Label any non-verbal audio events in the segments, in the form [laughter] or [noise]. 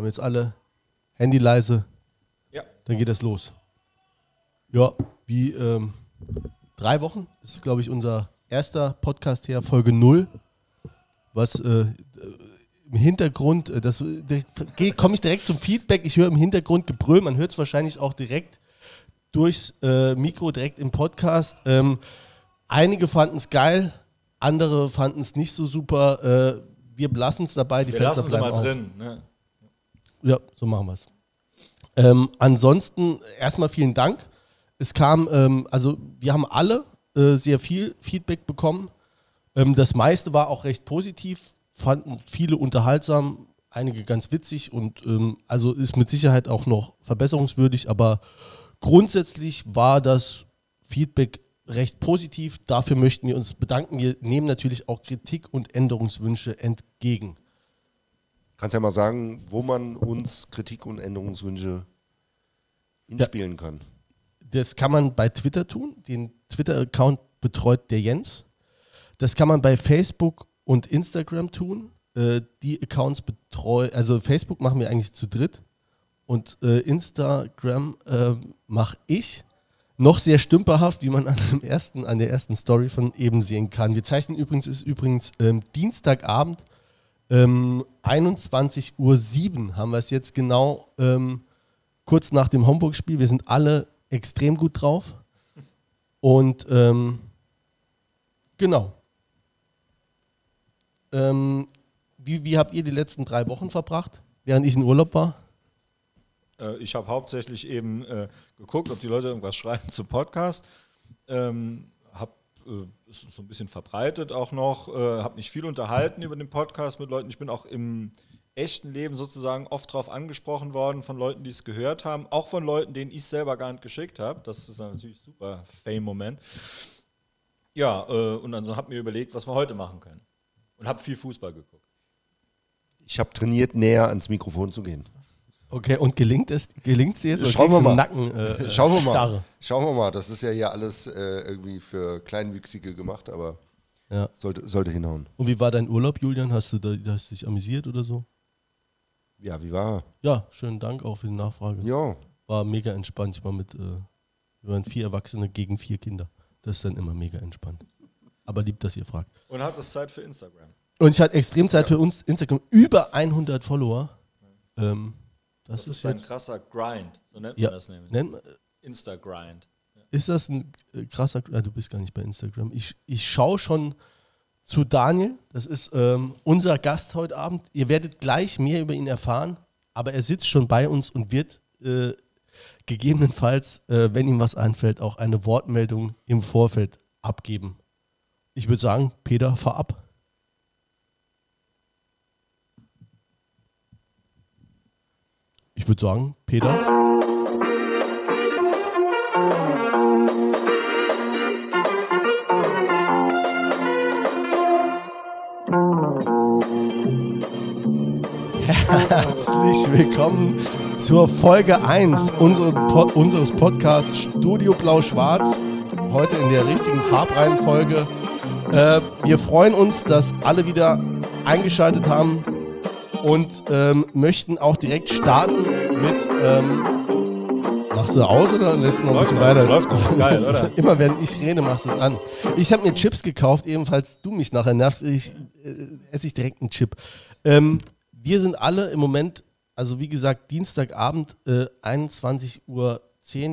Haben jetzt alle Handy leise. Ja. Dann geht das los. Ja, wie ähm, drei Wochen. Das ist, glaube ich, unser erster Podcast her, Folge 0. Was äh, im Hintergrund, äh, das komme ich direkt zum Feedback. Ich höre im Hintergrund Gebrüll. Man hört es wahrscheinlich auch direkt durchs äh, Mikro, direkt im Podcast. Ähm, einige fanden es geil, andere fanden es nicht so super. Äh, wir belassen es dabei. Die Wir Fenster lassen bleiben mal auf. drin. Ne? Ja, so machen wir es. Ähm, ansonsten erstmal vielen Dank. Es kam, ähm, also wir haben alle äh, sehr viel Feedback bekommen. Ähm, das meiste war auch recht positiv, fanden viele unterhaltsam, einige ganz witzig und ähm, also ist mit Sicherheit auch noch verbesserungswürdig, aber grundsätzlich war das Feedback recht positiv. Dafür möchten wir uns bedanken. Wir nehmen natürlich auch Kritik und Änderungswünsche entgegen. Kannst ja mal sagen, wo man uns Kritik und Änderungswünsche inspielen kann. Das kann man bei Twitter tun. Den Twitter-Account betreut der Jens. Das kann man bei Facebook und Instagram tun. Äh, die Accounts betreuen, also Facebook machen wir eigentlich zu dritt und äh, Instagram äh, mache ich. Noch sehr stümperhaft, wie man an, dem ersten, an der ersten Story von eben sehen kann. Wir zeichnen übrigens, ist übrigens ähm, Dienstagabend, ähm, 21.07 Uhr haben wir es jetzt genau, ähm, kurz nach dem Homburg-Spiel. Wir sind alle extrem gut drauf. Und ähm, genau. Ähm, wie, wie habt ihr die letzten drei Wochen verbracht, während ich in Urlaub war? Äh, ich habe hauptsächlich eben äh, geguckt, ob die Leute irgendwas schreiben [laughs] zum Podcast. Ähm, äh, ist so ein bisschen verbreitet auch noch, äh, habe mich viel unterhalten über den Podcast mit Leuten. Ich bin auch im echten Leben sozusagen oft darauf angesprochen worden von Leuten, die es gehört haben, auch von Leuten, denen ich selber gar nicht geschickt habe. Das ist natürlich ein super Fame-Moment. Ja, äh, und dann habe mir überlegt, was wir heute machen können. Und habe viel Fußball geguckt. Ich habe trainiert, näher ans Mikrofon zu gehen. Okay, und gelingt es gelingt es jetzt? Schauen wir mal. Nacken, äh, Schauen wir mal. Starre? Schauen wir mal. Das ist ja hier alles äh, irgendwie für Kleinwüchsige gemacht, aber Ja. sollte, sollte hinhauen. Und wie war dein Urlaub, Julian? Hast du, da, hast du dich amüsiert oder so? Ja, wie war? Ja, schönen Dank auch für die Nachfrage. Ja, War mega entspannt. Ich war mit, äh, wir waren vier Erwachsene gegen vier Kinder. Das ist dann immer mega entspannt. Aber lieb, dass ihr fragt. Und hat es Zeit für Instagram. Und ich hatte extrem Zeit für uns Instagram. Über 100 Follower. Ähm, das, Das, ist ist ein krasser Grind, so nennt Ja. man das nämlich. Nennt, man- Insta-Grind. ist das ein äh, krasser. Ah, du bist gar nicht bei Instagram. Ich, ich schaue schon zu Daniel. Das ist ähm, unser Gast heute Abend. Ihr werdet gleich mehr über ihn erfahren. Aber er sitzt schon bei uns und wird äh, gegebenenfalls, äh, wenn ihm was einfällt, auch eine Wortmeldung im Vorfeld abgeben. Ich würde sagen, Peter, fahr ab. Ich würde sagen, Peter. Herzlich willkommen zur Folge 1 unseres, Pod unseres Podcasts Studio Blau-Schwarz. Heute in der richtigen Farbreihenfolge. Äh, wir freuen uns, dass alle wieder eingeschaltet haben und ähm, möchten auch direkt starten mit. Ähm, machst du aus oder lässt du noch ein bisschen noch, weiter? läuft noch. [laughs] Geil, oder? [laughs] Immer wenn ich rede, machst du es an. Ich habe mir Chips gekauft, ebenfalls du mich nachher nervst, ich, äh, esse ich direkt einen Chip. Ähm, wir sind alle im Moment, also wie gesagt, Dienstagabend, äh, 21.10 Uhr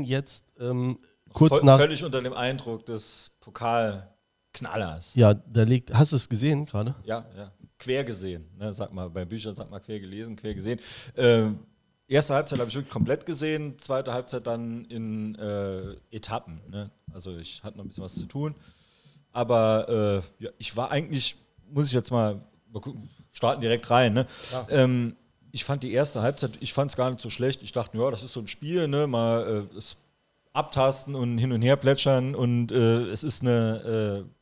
jetzt, ähm, kurz Voll, nach. Völlig unter dem Eindruck des Pokalknallers. Ja, da liegt, hast du es gesehen gerade? Ja, ja. Quer gesehen. Ne? Sag mal, bei Büchern sagt man quer gelesen, quer gesehen. Ähm, erste Halbzeit habe ich wirklich komplett gesehen, zweite Halbzeit dann in äh, Etappen. Ne? Also ich hatte noch ein bisschen was zu tun. Aber äh, ja, ich war eigentlich, muss ich jetzt mal, mal gucken, starten direkt rein. Ne? Ähm, ich fand die erste Halbzeit, ich fand es gar nicht so schlecht. Ich dachte, ja, das ist so ein Spiel, ne? mal äh, abtasten und hin und her plätschern und äh, es ist eine äh,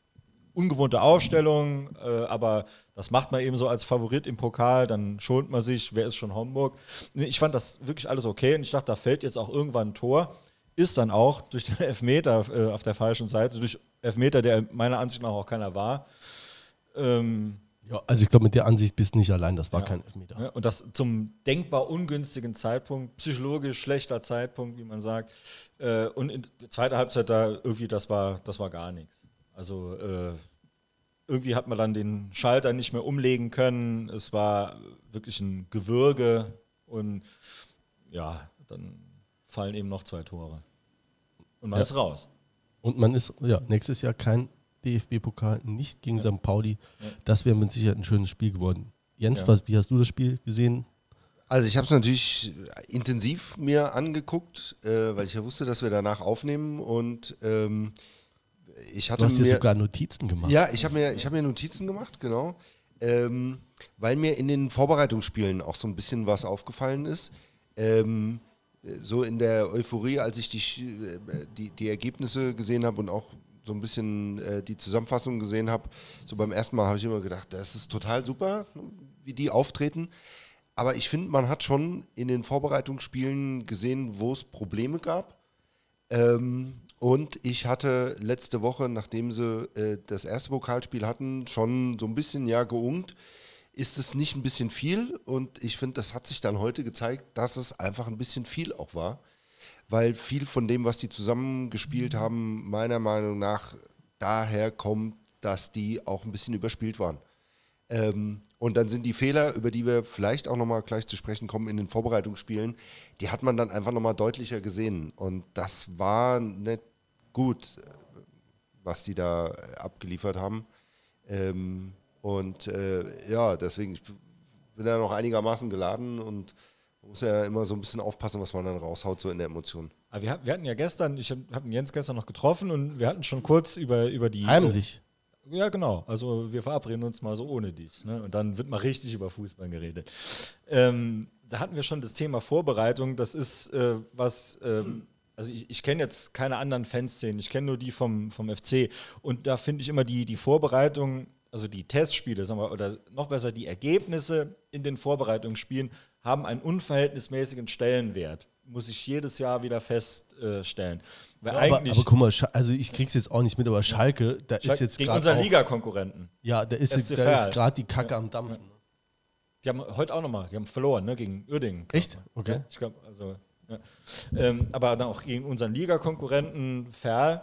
ungewohnte Aufstellung, äh, aber das macht man eben so als Favorit im Pokal, dann schont man sich, wer ist schon Homburg. Ich fand das wirklich alles okay und ich dachte, da fällt jetzt auch irgendwann ein Tor. Ist dann auch durch den Elfmeter äh, auf der falschen Seite, durch Elfmeter, der meiner Ansicht nach auch keiner war. Ähm, Ja, also ich glaube, mit der Ansicht bist du nicht allein, das war Ja. kein Elfmeter. Ne? Und das zum denkbar ungünstigen Zeitpunkt, psychologisch schlechter Zeitpunkt, wie man sagt. Äh, und in der zweiten Halbzeit da irgendwie, das war, das war gar nichts. Also äh, irgendwie hat man dann den Schalter nicht mehr umlegen können. Es war wirklich ein Gewürge und ja, dann fallen eben noch zwei Tore. Und man Ja. ist raus. Und man ist, ja, nächstes Jahr kein DFB-Pokal, nicht gegen St. Pauli. Ja. Das wäre mit Sicherheit ein schönes Spiel geworden. Jens, Ja. was, wie hast du das Spiel gesehen? Also ich habe es natürlich intensiv mir angeguckt, äh, weil ich ja wusste, dass wir danach aufnehmen und ähm, ich hatte Du hast dir mir sogar Notizen gemacht. ja, ich habe mir ich habe mir Notizen gemacht, genau, ähm, weil mir in den Vorbereitungsspielen auch so ein bisschen was aufgefallen ist. Ähm, so in der Euphorie, als ich die, äh, die, die Ergebnisse gesehen habe und auch so ein bisschen äh, die Zusammenfassung gesehen habe, so beim ersten Mal habe ich immer gedacht, das ist total super, wie die auftreten. Aber ich finde, man hat schon in den Vorbereitungsspielen gesehen, wo es Probleme gab. Ähm, und ich hatte letzte Woche, nachdem sie äh, das erste Pokalspiel hatten, schon so ein bisschen ja geungt. Ist es nicht ein bisschen viel? Und ich finde, das hat sich dann heute gezeigt, dass es einfach ein bisschen viel auch war. Weil viel von dem, was die zusammengespielt haben, meiner Meinung nach daher kommt, dass die auch ein bisschen überspielt waren. Ähm, und dann sind die Fehler, über die wir vielleicht auch nochmal gleich zu sprechen kommen in den Vorbereitungsspielen, die hat man dann einfach nochmal deutlicher gesehen. Und das war nicht gut, was die da äh, abgeliefert haben. Ähm, und äh, ja, deswegen, ich bin da noch einigermaßen geladen und muss ja immer so ein bisschen aufpassen, was man dann raushaut, so in der Emotion. Aber wir, hat- wir hatten ja gestern, ich habe den Jens gestern noch getroffen und wir hatten schon kurz über, über die. Heimlich. Ja, genau. Also wir verabreden uns mal so ohne dich. Ne? Und dann wird mal richtig über Fußball geredet. Ähm, da hatten wir schon das Thema Vorbereitung. Das ist äh, was, ähm, also ich, ich kenne jetzt keine anderen Fanszenen, ich kenne nur die vom, vom FC. Und da finde ich immer die, die Vorbereitung, also die Testspiele, sagen wir, oder noch besser die Ergebnisse in den Vorbereitungsspielen haben einen unverhältnismäßigen Stellenwert. Muss ich jedes Jahr wieder feststellen. Weil Ja, aber, eigentlich aber guck mal, also ich krieg's jetzt auch nicht mit, aber Schalke, da ist jetzt gegen gerade unseren auch- Ligakonkurrenten. Ja, da ist, SC da Verl. ist gerade die Kacke am Dampfen. Die haben heute auch nochmal, die haben verloren, ne, gegen Uerdingen. Echt? Okay. Ja, ich glaube, also. Ja. Ähm, aber dann auch gegen unseren Ligakonkurrenten Ferl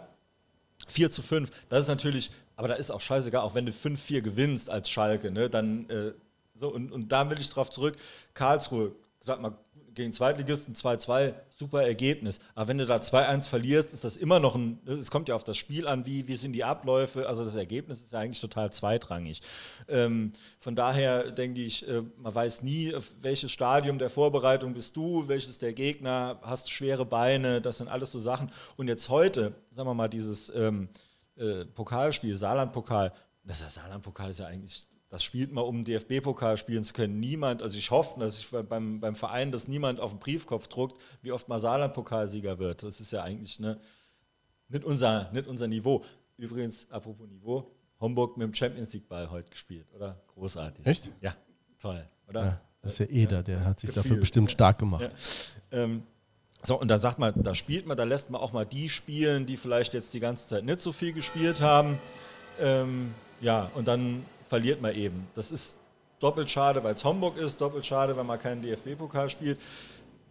4 zu 5. Das ist natürlich, aber da ist auch scheißegal, auch wenn du 5-4 gewinnst als Schalke, ne, dann äh, so, und, und da will ich drauf zurück. Karlsruhe, sag mal, gegen Zweitligisten 2-2, super Ergebnis. Aber wenn du da 2-1 verlierst, ist das immer noch ein, es kommt ja auf das Spiel an, wie, wie sind die Abläufe, also das Ergebnis ist ja eigentlich total zweitrangig. Ähm, von daher denke ich, äh, man weiß nie, welches Stadium der Vorbereitung bist du, welches der Gegner, hast schwere Beine, das sind alles so Sachen. Und jetzt heute, sagen wir mal, dieses ähm, äh, Pokalspiel, Saarland-Pokal, das Saarland-Pokal ist ja eigentlich das spielt mal, um DFB-Pokal spielen zu können. Niemand, also ich hoffe, dass ich beim, beim Verein, dass niemand auf den Briefkopf druckt, wie oft mal Saarland-Pokalsieger wird. Das ist ja eigentlich ne, nicht, unser, nicht unser Niveau. Übrigens, apropos Niveau, Homburg mit dem Champions League-Ball heute gespielt, oder? Großartig. Echt? Ja, toll, oder? Ja, das ist ja Eder, der hat sich dafür Gefühl. bestimmt stark gemacht. Ähm, so, und dann sagt man, da spielt man, da lässt man auch mal die spielen, die vielleicht jetzt die ganze Zeit nicht so viel gespielt haben. Ähm, ja, und dann verliert man eben. Das ist doppelt schade, weil es Homburg ist, doppelt schade, wenn man keinen DFB-Pokal spielt.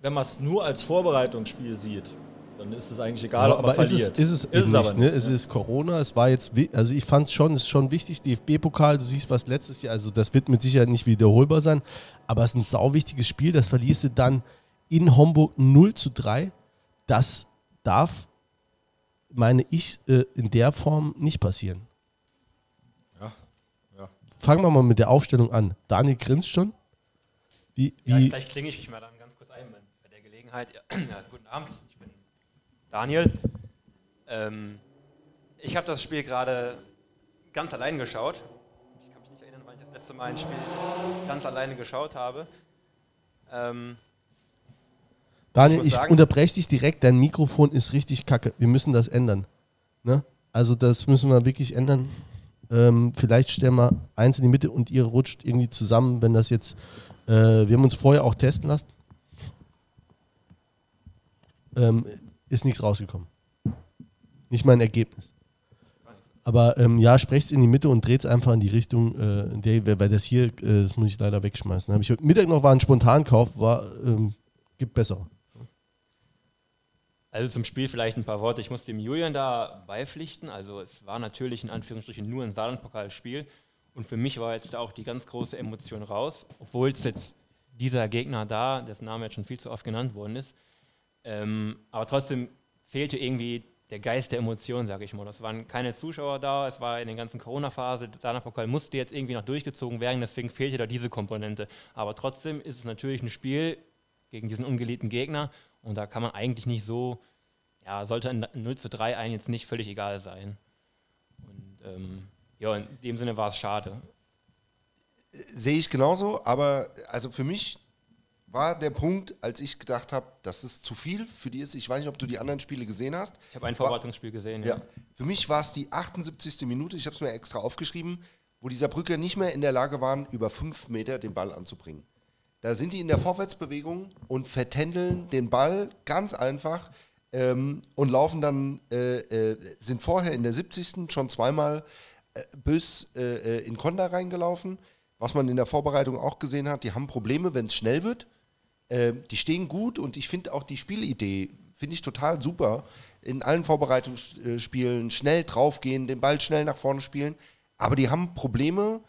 Wenn man es nur als Vorbereitungsspiel sieht, dann ist es eigentlich egal, ob man aber ist es, verliert. ist es, eben nicht, aber ne? nicht, Es ist Corona, es war jetzt, also ich fand es schon, es ist schon wichtig, DFB-Pokal, du siehst was letztes Jahr, also das wird mit Sicherheit nicht wiederholbar sein, aber es ist ein sau wichtiges Spiel, das verlierst du dann in Homburg 0 zu 3. Das darf, meine ich, äh, in der Form nicht passieren. Ja, ja. Fangen wir mal mit der Aufstellung an. Daniel grinst schon. Wie, Ja, wie, vielleicht klinge ich mich mal dann ganz kurz ein bei der Gelegenheit. Ja, [clears throat] ja, guten Abend, ich bin Daniel. Ähm, ich habe das Spiel gerade ganz allein geschaut. Ich kann mich nicht erinnern, wann ich das letzte Mal ein Spiel ganz alleine geschaut habe. Ähm, Daniel, ich sagen- unterbreche dich direkt, dein Mikrofon ist richtig kacke. Wir müssen das ändern. Ne? Also das müssen wir wirklich ändern. Ähm, vielleicht stellen wir eins in die Mitte und ihr rutscht irgendwie zusammen, wenn das jetzt. Äh, wir haben uns vorher auch testen lassen. Ähm, ist nichts rausgekommen. Nicht mal ein Ergebnis. Aber ähm, ja, sprecht es in die Mitte und dreht es einfach in die Richtung, äh, in der, weil das hier, äh, das muss ich leider wegschmeißen. Habe ich heute Mittag noch war ein Spontankauf, war, ähm, gibt besser. Also zum Spiel vielleicht ein paar Worte. Ich muss dem Julian da beipflichten. Also es war natürlich in Anführungsstrichen nur ein Saarland-Pokalspiel. Und für mich war jetzt auch die ganz große Emotion raus, obwohl es jetzt dieser Gegner da, dessen Name jetzt schon viel zu oft genannt worden ist. Ähm, aber trotzdem fehlte irgendwie der Geist der Emotionen, sage ich mal. Es waren keine Zuschauer da, es war in der ganzen Corona-Phase, der Saarland-Pokal musste jetzt irgendwie noch durchgezogen werden, deswegen fehlte da diese Komponente. Aber trotzdem ist es natürlich ein Spiel gegen diesen ungeliebten Gegner und da kann man eigentlich nicht so, ja, sollte ein 0 zu 3 ein jetzt nicht völlig egal sein. Und ähm, ja, in dem Sinne war es schade. Sehe ich genauso, aber also für mich war der Punkt, als ich gedacht habe, dass es zu viel für die ist. Ich weiß nicht, ob du die anderen Spiele gesehen hast. Ich habe ein Vorbereitungsspiel gesehen, ja. ja. Für mich war es die 78. Minute, ich habe es mir extra aufgeschrieben, wo die Saarbrücker nicht mehr in der Lage waren, über fünf Meter den Ball anzubringen. Da sind die in der Vorwärtsbewegung und vertändeln den Ball ganz einfach ähm, und laufen dann, äh, äh, sind vorher in der 70. schon zweimal äh, bös äh, äh, in Konda reingelaufen. Was man in der Vorbereitung auch gesehen hat, die haben Probleme, wenn es schnell wird. Ähm, die stehen gut und ich finde auch die Spielidee, finde ich total super. In allen Vorbereitungsspielen schnell draufgehen, den Ball schnell nach vorne spielen. Aber die haben Probleme,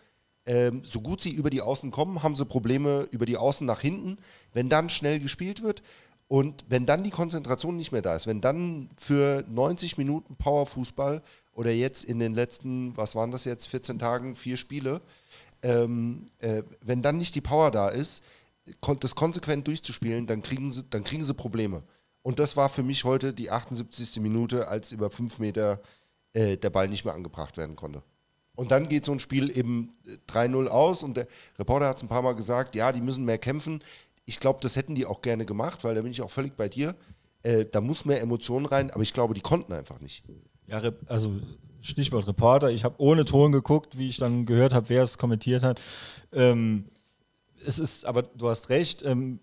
ähm, so gut sie über die Außen kommen, haben sie Probleme über die Außen nach hinten, wenn dann schnell gespielt wird. Und wenn dann die Konzentration nicht mehr da ist, wenn dann für 90 Minuten Powerfußball oder jetzt in den letzten, was waren das jetzt, 14 Tagen, vier Spiele, ähm, äh, wenn dann nicht die Power da ist, das konsequent durchzuspielen, dann kriegen sie, dann kriegen sie Probleme. Und das war für mich heute die 78. Minute, als über fünf Meter äh, der Ball nicht mehr angebracht werden konnte. Und dann geht so ein Spiel eben 3-0 aus und der Reporter hat es ein paar Mal gesagt, ja, die müssen mehr kämpfen. Ich glaube, das hätten die auch gerne gemacht, weil da bin ich auch völlig bei dir. Äh, da muss mehr Emotionen rein, aber ich glaube, die konnten einfach nicht. Ja, also Stichwort Reporter. Ich habe ohne Ton geguckt, wie ich dann gehört habe, wer es kommentiert hat. Ähm, es ist, aber du hast recht, ähm,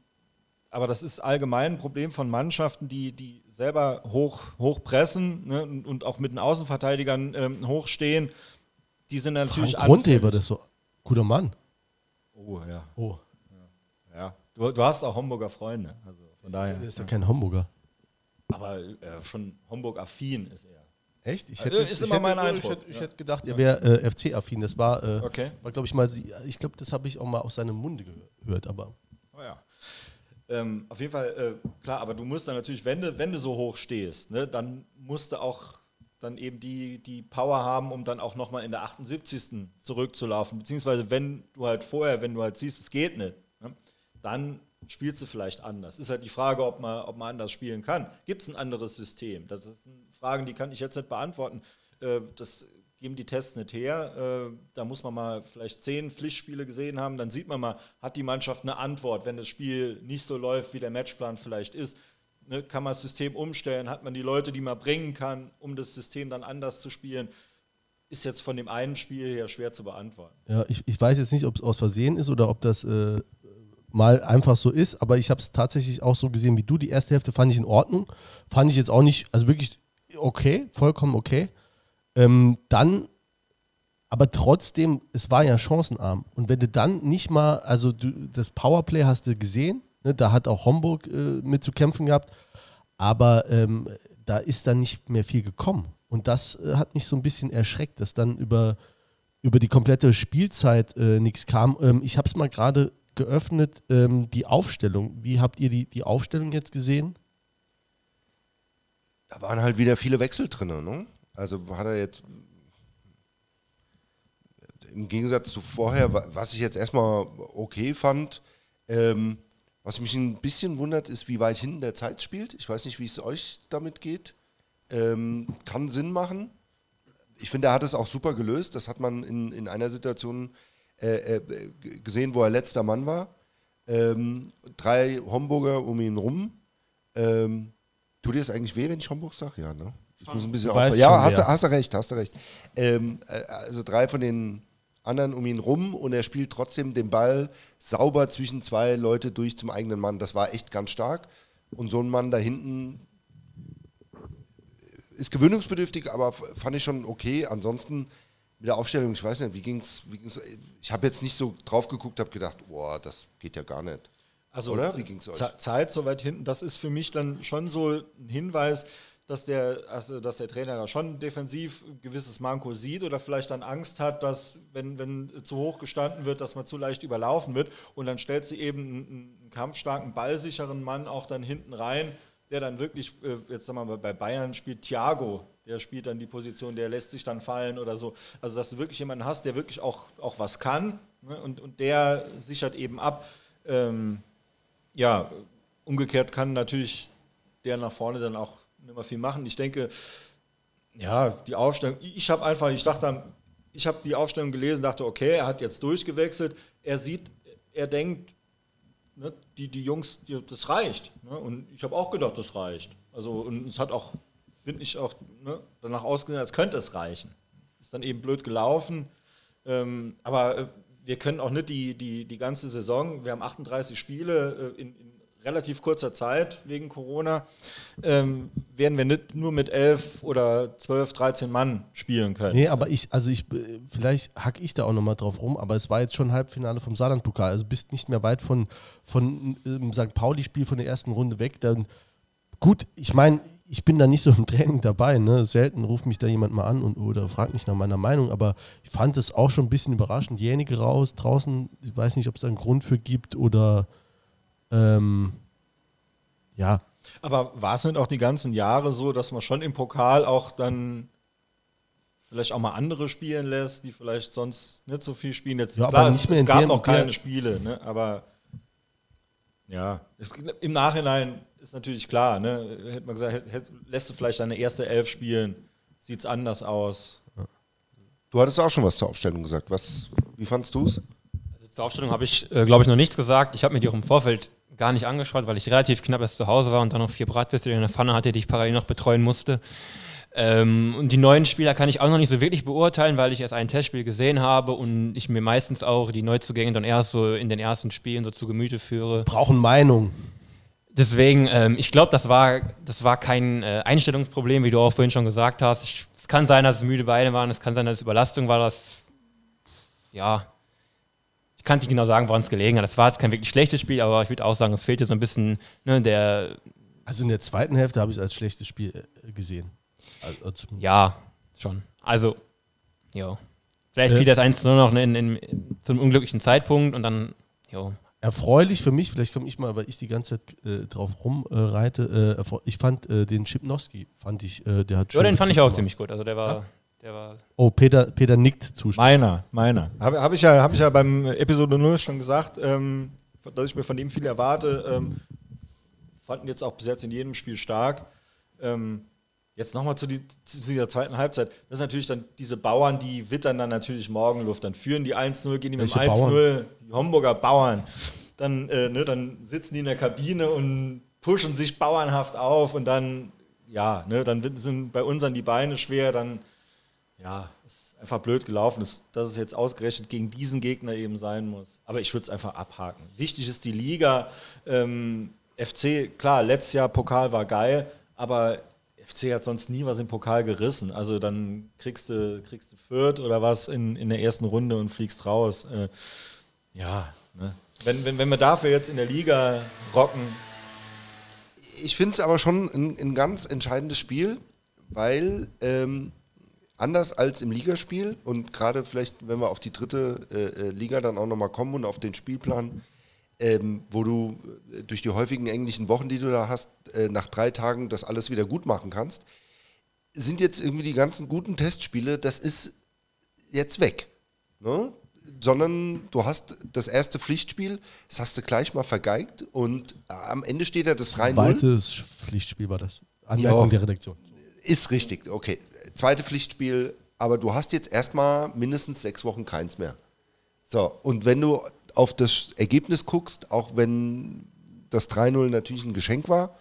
aber das ist allgemein ein Problem von Mannschaften, die, die selber hoch, hoch pressen ne, und, und, auch mit den Außenverteidigern ähm, hochstehen. Die sind natürlich Frank Grundheber, das so guter Mann. Oh, ja. Oh. Ja. ja. Du, du, hast auch Homburger Freunde. Also von daher. Ist ja kein Homburger. Aber äh, schon Homburg-affin ist er. Echt? Ich hätte, ist ich immer mein Eindruck. Ich hätte, ich hätte gedacht, er wäre äh, FC-affin. Das war, äh, okay. war glaube ich mal, ich glaube, das habe ich auch mal aus seinem Munde gehört, aber. Oh ja. Ähm, auf jeden Fall, äh, klar, aber du musst dann natürlich, wenn du, wenn du so hoch stehst, ne, dann musst du auch dann eben die, die Power haben, um dann auch nochmal in der 78. zurückzulaufen. Beziehungsweise wenn du halt vorher, wenn du halt siehst, es geht nicht, ne, dann spielst du vielleicht anders. Ist halt die Frage, ob man, ob man anders spielen kann. Gibt es ein anderes System? Das sind Fragen, die kann ich jetzt nicht beantworten. Äh, das geben die Tests nicht her. Äh, da muss man mal vielleicht zehn Pflichtspiele gesehen haben. Dann sieht man mal, hat die Mannschaft eine Antwort, wenn das Spiel nicht so läuft, wie der Matchplan vielleicht ist. Ne, kann man das System umstellen? Hat man die Leute, die man bringen kann, um das System dann anders zu spielen? Ist jetzt von dem einen Spiel her schwer zu beantworten. Ja, ich, ich weiß jetzt nicht, ob es aus Versehen ist oder ob das äh, mal einfach so ist, aber ich habe es tatsächlich auch so gesehen wie du. Die erste Hälfte fand ich in Ordnung. Fand ich jetzt auch nicht, also wirklich okay, vollkommen okay. Ähm, dann, aber trotzdem, es war ja chancenarm. Und wenn du dann nicht mal, also du, das Powerplay hast du gesehen, ne, da hat auch Homburg äh, mit zu kämpfen gehabt, aber ähm, da ist dann nicht mehr viel gekommen. Und das äh, hat mich so ein bisschen erschreckt, dass dann über, über die komplette Spielzeit äh, nichts kam. Ähm, ich habe es mal gerade geöffnet, ähm, die Aufstellung. Wie habt ihr die, die Aufstellung jetzt gesehen? Da waren halt wieder viele Wechsel drin. Ne? Also hat er jetzt im Gegensatz zu vorher, was ich jetzt erstmal okay fand, ähm, was mich ein bisschen wundert, ist, wie weit hinten der Zeit spielt. Ich weiß nicht, wie es euch damit geht. Ähm, kann Sinn machen. Ich finde, er hat es auch super gelöst. Das hat man in, in einer Situation äh, äh, gesehen, wo er letzter Mann war. Ähm, drei Homburger um ihn rum. Ähm, tut dir das eigentlich weh, wenn ich Homburg sage? Ja, ne? Ich muss ein bisschen Ja, schon, hast, du, hast du recht, hast du recht. Ähm, äh, also drei von den anderen um ihn rum und er spielt trotzdem den Ball sauber zwischen zwei Leute durch zum eigenen Mann. Das war echt ganz stark. Und so ein Mann da hinten ist gewöhnungsbedürftig, aber fand ich schon okay. Ansonsten mit der Aufstellung, ich weiß nicht, wie ging's, wie ging's ich habe jetzt nicht so drauf geguckt, habe gedacht, boah, das geht ja gar nicht. Also Oder? Wie ging's euch? Ze- Zeit so weit hinten, das ist für mich dann schon so ein Hinweis, dass der, also dass der Trainer da schon defensiv ein gewisses Manko sieht oder vielleicht dann Angst hat, dass, wenn, wenn zu hoch gestanden wird, dass man zu leicht überlaufen wird. Und dann stellt sie eben einen, einen kampfstarken, ballsicheren Mann auch dann hinten rein, der dann wirklich, äh, jetzt sagen wir mal, bei Bayern spielt Thiago, der spielt dann die Position, der lässt sich dann fallen oder so. Also, dass du wirklich jemanden hast, der wirklich auch, auch was kann ne? und, und der sichert eben ab. Ähm, ja, umgekehrt kann natürlich der nach vorne dann auch nicht mehr viel machen. Ich denke, ja, die Aufstellung, ich habe einfach, ich dachte, ich habe die Aufstellung gelesen, dachte, okay, er hat jetzt durchgewechselt, er sieht, er denkt, ne, die, die Jungs, die, das reicht. Ne? Und ich habe auch gedacht, das reicht. Also, und es hat auch, finde ich, auch ne, danach ausgesehen, als könnte es reichen. Ist dann eben blöd gelaufen. Ähm, aber äh, wir können auch nicht die, die, die ganze Saison, wir haben 38 Spiele äh, in, in relativ kurzer Zeit wegen Corona, ähm, werden wir nicht nur mit 11 oder 12, 13 Mann spielen können. Nee, aber ich, also ich, äh, vielleicht hack ich da auch nochmal drauf rum, aber es war jetzt schon Halbfinale vom Saarland-Pokal. Also bist nicht mehr weit von, von ähm, St. Pauli-Spiel von der ersten Runde weg. Dann, gut, ich meine, ich bin da nicht so im Training dabei. Ne? Selten ruft mich da jemand mal an und, oder fragt mich nach meiner Meinung, aber ich fand es auch schon ein bisschen überraschend. Jenige raus, draußen, ich weiß nicht, ob es da einen Grund für gibt oder ähm, ja, Aber war es nicht auch die ganzen Jahre so, dass man schon im Pokal auch dann vielleicht auch mal andere spielen lässt, die vielleicht sonst nicht so viel spielen? Jetzt Ja, aber klar, es, es in gab noch der- keine Spiele, ne? aber ja, es, im Nachhinein ist natürlich klar, ne? hätte man gesagt, hätte, lässt du vielleicht deine erste Elf spielen, sieht es anders aus. Du hattest auch schon was zur Aufstellung gesagt. Was, wie fandst du es? Also zur Aufstellung habe ich, äh, glaube ich, noch nichts gesagt. Ich habe mir die auch im Vorfeld gar nicht angeschaut, weil ich relativ knapp erst zu Hause war und dann noch vier Bratwürste in der Pfanne hatte, die ich parallel noch betreuen musste. Ähm, und die neuen Spieler kann ich auch noch nicht so wirklich beurteilen, weil ich erst ein Testspiel gesehen habe und ich mir meistens auch die Neuzugänge dann erst so in den ersten Spielen so zu Gemüte führe. brauchen Meinung. Deswegen, ähm, ich glaube, das war, das war kein äh, Einstellungsproblem, wie du auch vorhin schon gesagt hast. Ich, es kann sein, dass es müde Beine waren, es kann sein, dass es Überlastung war, das, ja, ich kann es nicht genau sagen, woran es gelegen hat. Das war jetzt kein wirklich schlechtes Spiel, aber ich würde auch sagen, es fehlte so ein bisschen ne, der, Also in der zweiten Hälfte habe ich es als schlechtes Spiel äh, gesehen. Also, ja, schon. Also, ja. Vielleicht Äh. fiel das 1 nur noch in, in, zu einem unglücklichen Zeitpunkt und dann, ja. erfreulich für mich, vielleicht komme ich mal, weil ich die ganze Zeit äh, drauf rumreite. Äh, ich fand äh, den Chipnowski, fand ich, äh, der hat Ja, den fand ich auch gemacht. ziemlich gut. Also der war, der war Oh, Peter, Peter nickt zustimmen. Meiner, meiner. Habe hab ich, ja, hab ich ja beim Episode 0 schon gesagt, ähm, dass ich mir von ihm viel erwarte. Ähm, fanden jetzt auch bis jetzt in jedem Spiel stark. Ähm, jetzt nochmal zu, die, zu dieser zweiten Halbzeit. Das ist natürlich dann diese Bauern, die wittern dann natürlich Morgenluft. Dann führen die 1-0, gehen die mit dem Welche 1-0, die Homburger Bauern. Dann, äh, ne, dann sitzen die in der Kabine und pushen sich bauernhaft auf und dann, ja, ne, dann sind bei uns dann die Beine schwer, dann ja, ist einfach blöd gelaufen, dass, dass es jetzt ausgerechnet gegen diesen Gegner eben sein muss. Aber ich würde es einfach abhaken. Wichtig ist die Liga. Ähm, FC, klar, letztes Jahr Pokal war geil, aber FC hat sonst nie was im Pokal gerissen. Also dann kriegst du, kriegst du Fürth oder was in, in der ersten Runde und fliegst raus. Äh, ja, ne? wenn, wenn, wenn wir dafür jetzt in der Liga rocken, Ich finde es aber schon ein, ein ganz entscheidendes Spiel, weil ähm, anders als im Ligaspiel und gerade vielleicht, wenn wir auf die dritte äh, äh, Liga dann auch nochmal kommen und auf den Spielplan, ähm, wo du äh, durch die häufigen englischen Wochen, die du da hast, äh, nach drei Tagen das alles wieder gut machen kannst, sind jetzt irgendwie die ganzen guten Testspiele, das ist jetzt weg. Ne? Sondern du hast das erste Pflichtspiel, das hast du gleich mal vergeigt und am Ende steht ja das 3-0. Zweites Pflichtspiel war das. Anmerkung Ja. der Redaktion. Ist richtig, okay. Zweite Pflichtspiel, aber du hast jetzt erstmal mindestens sechs Wochen keins mehr. So, und wenn du auf das Ergebnis guckst, auch wenn das 3-0 natürlich ein Geschenk war,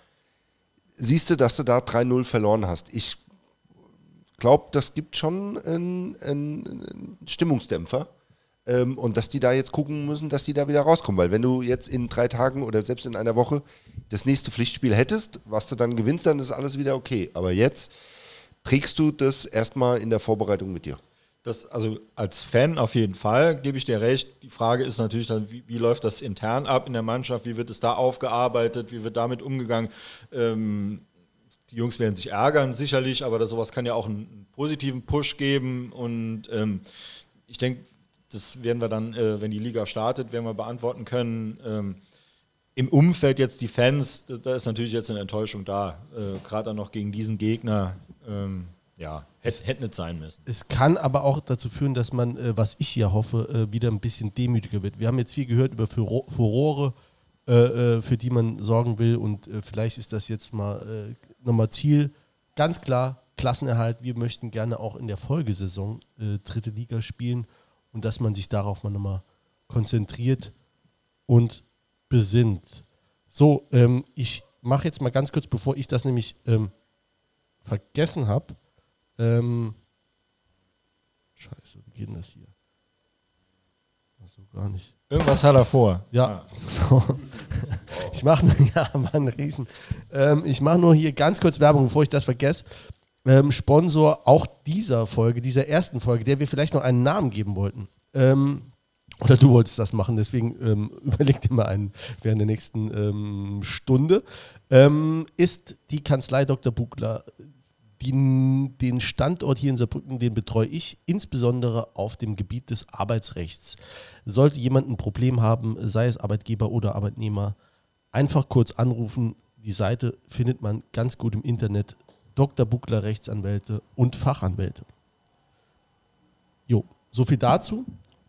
siehst du, dass du da 3-0 verloren hast. Ich glaube, das gibt schon einen, einen, Stimmungsdämpfer. Ähm, und dass die da jetzt gucken müssen, dass die da wieder rauskommen. Weil wenn du jetzt in drei Tagen oder selbst in einer Woche das nächste Pflichtspiel hättest, was du dann gewinnst, dann ist alles wieder okay. Aber jetzt, trägst du das erstmal in der Vorbereitung mit dir? Das, also als Fan auf jeden Fall, gebe ich dir recht. Die Frage ist natürlich dann, wie, wie, läuft das intern ab in der Mannschaft? Wie wird es da aufgearbeitet? Wie wird damit umgegangen? Ähm, die Jungs werden sich ärgern, sicherlich, aber das, sowas kann ja auch einen, positiven Push geben. Und ähm, ich denke, das werden wir dann, äh, wenn die Liga startet, werden wir beantworten können. Ähm, Im Umfeld jetzt die Fans, da ist natürlich jetzt eine Enttäuschung da. Äh, Gerade dann noch gegen diesen Gegner. Ähm, ja, hätte hätt nicht sein müssen. Es kann aber auch dazu führen, dass man, äh, was ich ja hoffe, äh, wieder ein bisschen demütiger wird. Wir haben jetzt viel gehört über Furo Furore, äh, äh für die man sorgen will und äh, vielleicht ist das jetzt mal äh, nochmal Ziel. Ganz klar, Klassenerhalt. Wir möchten gerne auch in der Folgesaison dritte Liga spielen und dass man sich darauf mal nochmal konzentriert und besinnt. So, ähm, ich mache jetzt mal ganz kurz, bevor ich das nämlich ähm, vergessen habe, ähm, scheiße, wie geht denn das hier? Also gar nicht. Irgendwas hat er vor. Ja. [laughs] So. Ich mache [laughs] ja, Mann, Riesen. Ähm, ich mache nur hier ganz kurz Werbung, bevor ich das vergesse. Ähm, Sponsor auch dieser Folge, dieser ersten Folge, der wir vielleicht noch einen Namen geben wollten. Ähm, oder du wolltest das machen, deswegen ähm, [laughs] überleg dir mal einen während der nächsten ähm, Stunde. Ähm, ist die Kanzlei Dr. Bugler die, den Standort hier in Saarbrücken, den betreue ich insbesondere auf dem Gebiet des Arbeitsrechts. Sollte jemand ein Problem haben, sei es Arbeitgeber oder Arbeitnehmer, einfach kurz anrufen. Die Seite findet man ganz gut im Internet. Dr. Buckler Rechtsanwälte und Fachanwälte. Jo, so viel dazu.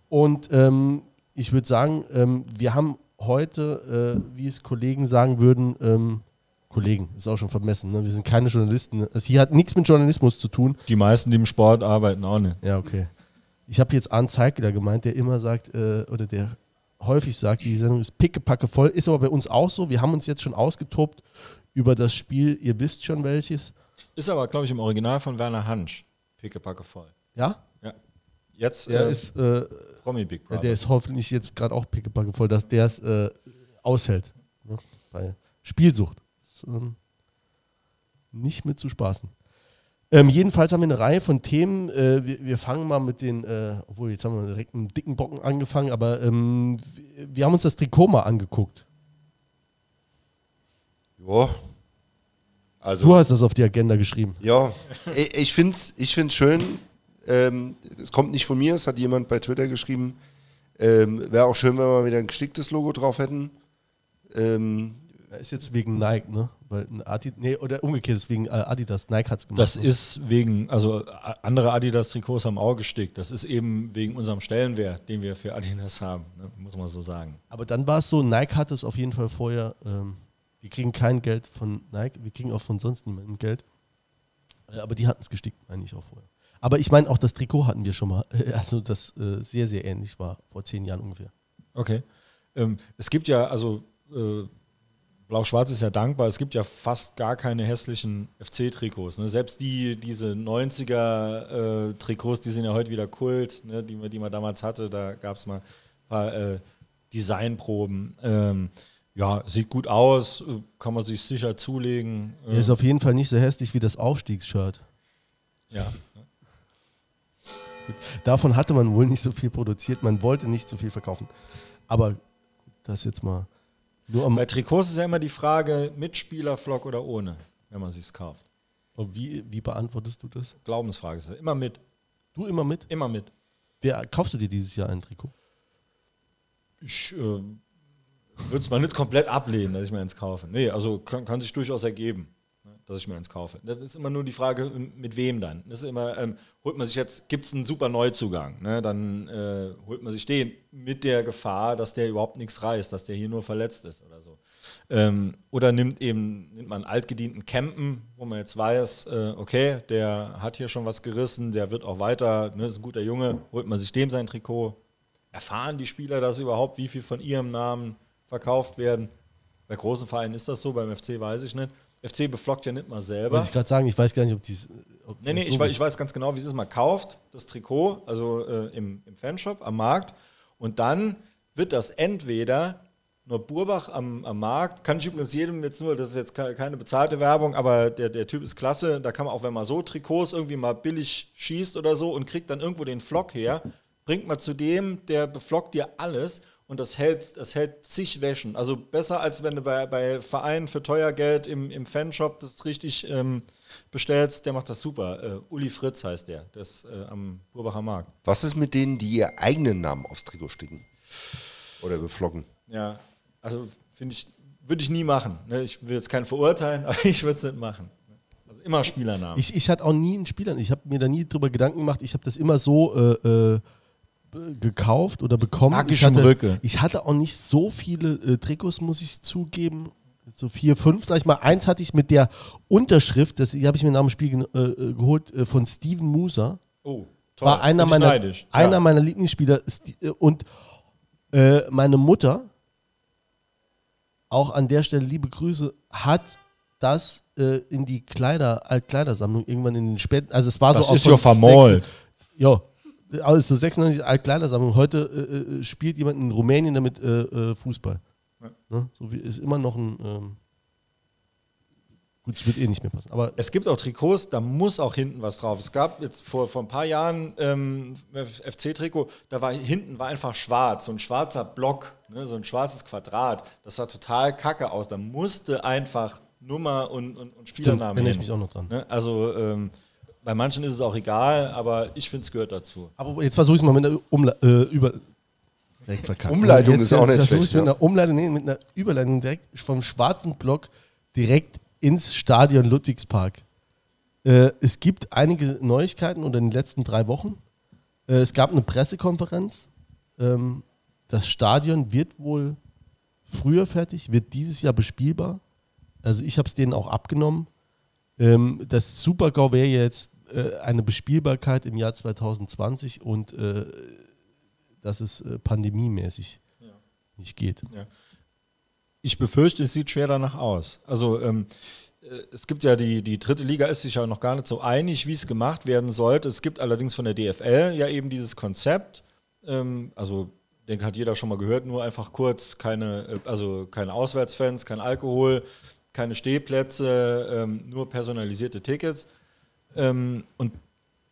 Und ähm, ich würde sagen, ähm, wir haben heute, äh, wie es Kollegen sagen würden, ähm, Kollegen, ist auch schon vermessen. Ne? Wir sind keine Journalisten. Das hier hat nichts mit Journalismus zu tun. Die meisten, die im Sport arbeiten, auch nicht. Ja, okay. Ich habe jetzt Arndt Zeigler gemeint, der immer sagt, äh, oder der häufig sagt, die Sendung ist pickepacke voll. Ist aber bei uns auch so. Wir haben uns jetzt schon ausgetobt über das Spiel. Ihr wisst schon welches. Ist aber, glaube ich, im Original von Werner Hansch. Pickepacke voll. Ja? Ja. Jetzt der äh, ist, äh, Promi Big Brother. Der ist hoffentlich jetzt gerade auch pickepacke voll, dass der es äh, aushält. Ne? Bei Spielsucht ähm, nicht mit zu spaßen. Ähm, jedenfalls haben wir eine Reihe von Themen. Äh, wir, wir, fangen mal mit den, äh, obwohl jetzt haben wir direkt einen dicken Bocken angefangen, aber ähm, wir haben uns das Trikot mal angeguckt. Ja. Also, du hast das auf die Agenda geschrieben. Ja, ich, ich finde es ich find's schön. Ähm, es kommt nicht von mir, es hat jemand bei Twitter geschrieben. Ähm, Wäre auch schön, wenn wir wieder ein gesticktes Logo drauf hätten. Ähm, ist jetzt wegen Nike, ne? Weil ein Adi, nee, oder umgekehrt, ist wegen äh, Adidas. Nike hat es gemacht. Das ne? ist wegen, also andere Adidas-Trikots haben auch gestickt. Das ist eben wegen unserem Stellenwert, den wir für Adidas haben, ne? muss man so sagen. Aber dann war es so, Nike hat es auf jeden Fall vorher, ähm, wir kriegen kein Geld von Nike, wir kriegen auch von sonst niemandem Geld. Äh, aber die hatten es gestickt, eigentlich auch vorher. Aber ich meine, auch das Trikot hatten wir schon mal, [laughs] also das äh, sehr, sehr ähnlich war, vor zehn Jahren ungefähr. Okay. Ähm, es gibt ja, also äh, Blau-Schwarz ist ja dankbar. Es gibt ja fast gar keine hässlichen FC-Trikots. Ne? Selbst die, diese 90er-Trikots, äh, die sind ja heute wieder Kult, ne? die, die man damals hatte. Da gab es mal ein paar äh, Designproben. Ähm, ja, sieht gut aus, kann man sich sicher zulegen. Er ist auf jeden Fall nicht so hässlich wie das Aufstiegsshirt. Ja. Davon hatte man wohl nicht so viel produziert. Man wollte nicht so viel verkaufen. Aber das jetzt mal bei Trikots ist ja immer die Frage, mit Spielerflock oder ohne, wenn man sich kauft. Und wie, wie beantwortest du das? Glaubensfrage ist das. Immer mit. Du immer mit? Immer mit. Wer kaufst du dir dieses Jahr ein Trikot? Ich äh, würde es mal nicht komplett ablehnen, dass ich mir eins kaufe. Nee, also kann, kann sich durchaus ergeben dass ich mir eins kaufe. Das ist immer nur die Frage, mit wem dann. Das ist immer, ähm, holt man sich jetzt, gibt es einen super Neuzugang, ne? dann äh, holt man sich den mit der Gefahr, dass der überhaupt nichts reißt, dass der hier nur verletzt ist oder so. Ähm, oder nimmt eben, nimmt man einen altgedienten Campen, wo man jetzt weiß, äh, okay, der hat hier schon was gerissen, der wird auch weiter, ne, ist ein guter Junge, holt man sich dem sein Trikot. Erfahren die Spieler das überhaupt, wie viel von ihrem Namen verkauft werden? Bei großen Vereinen ist das so, beim FC weiß ich nicht. FC beflockt ja nicht mal selber. Wollte ich gerade sagen, ich weiß gar nicht, ob die ob Nee, nee, so ich, weiß, ich weiß ganz genau, wie es ist. Man kauft das Trikot, also äh, im, im Fanshop, am Markt, und dann wird das entweder nur Burbach am, am Markt. Kann ich übrigens jedem jetzt nur, das ist jetzt keine bezahlte Werbung, aber der, der Typ ist klasse. Da kann man auch, wenn man so Trikots irgendwie mal billig schießt oder so und kriegt dann irgendwo den Flock her, bringt man zu dem, der beflockt dir alles und das hält, das hält zig Wäschen. Also besser als wenn du bei, bei Vereinen für teuer Geld im, im Fanshop das richtig ähm, bestellst, der macht das super. Äh, Uli Fritz heißt der, der ist äh, am Burbacher Markt. Was ist mit denen, die ihr eigenen Namen aufs Trikot sticken? Oder beflocken? Ja, also finde ich, würde ich nie machen. Ne? Ich will jetzt keinen verurteilen, [laughs] aber ich würde es nicht machen. Also immer Spielernamen. Ich, ich hatte auch nie einen Spieler, ich habe mir da nie drüber Gedanken gemacht. Ich habe das immer so äh, äh, gekauft oder bekommen. Ich hatte, ich hatte auch nicht so viele äh, Trikots, muss ich zugeben. So vier, fünf, sag ich mal. Eins hatte ich mit der Unterschrift, das habe ich mir nach dem Spiel ge äh, geholt, äh, von Steven Musa. Oh, toll. War einer, meiner, neidisch. einer ja. meiner Lieblingsspieler. Äh, Und äh, meine Mutter, auch an der Stelle liebe Grüße, hat das äh, in die Kleider, Altkleidersammlung irgendwann in den späten, also es war Das so ist ja vermalt. Ja, also so 96 Altkleidersammlung. Heute äh, äh, spielt jemand in Rumänien damit äh, äh, Fußball. Ne? So wie ist immer noch ein. Ähm, gut, es wird eh nicht mehr passen. Aber Es gibt auch Trikots, da muss auch hinten was drauf. Es gab jetzt vor, vor ein paar Jahren ähm, FC-Trikot, da war hinten war einfach schwarz, so ein schwarzer Block, ne, so ein schwarzes Quadrat. Das sah total kacke aus. Da musste einfach Nummer und, und, und stimmt, Spielernamen erinnere ich mich auch noch dran. Ne? Also ähm, bei manchen ist es auch egal, aber ich finde es gehört dazu. Aber jetzt versuche ich es mal mit einer Umle äh, über. Umleitung jetzt, ist auch nicht versuche schlecht, ich's mit einer Umleitung, nee, mit einer Überleitung direkt vom schwarzen Block direkt ins Stadion Ludwigspark. Äh, es gibt einige Neuigkeiten unter den letzten drei Wochen. Äh, es gab eine Pressekonferenz. Ähm, das Stadion wird wohl früher fertig, wird dieses Jahr bespielbar. Also ich habe es denen auch abgenommen. Ähm, das Super-GAU wäre jetzt äh, eine Bespielbarkeit im Jahr 2020 und äh, dass es äh, pandemiemäßig nicht geht. Ich befürchte, es sieht schwer danach aus. Also ähm, äh, es gibt ja die, die dritte Liga ist sich ja noch gar nicht so einig, wie es gemacht werden sollte. Es gibt allerdings von der DFL ja eben dieses Konzept. Ähm, also ich denke, hat jeder schon mal gehört, nur einfach kurz keine, äh, also keine Auswärtsfans, kein Alkohol, keine Stehplätze, ähm, nur personalisierte Tickets. Ähm, und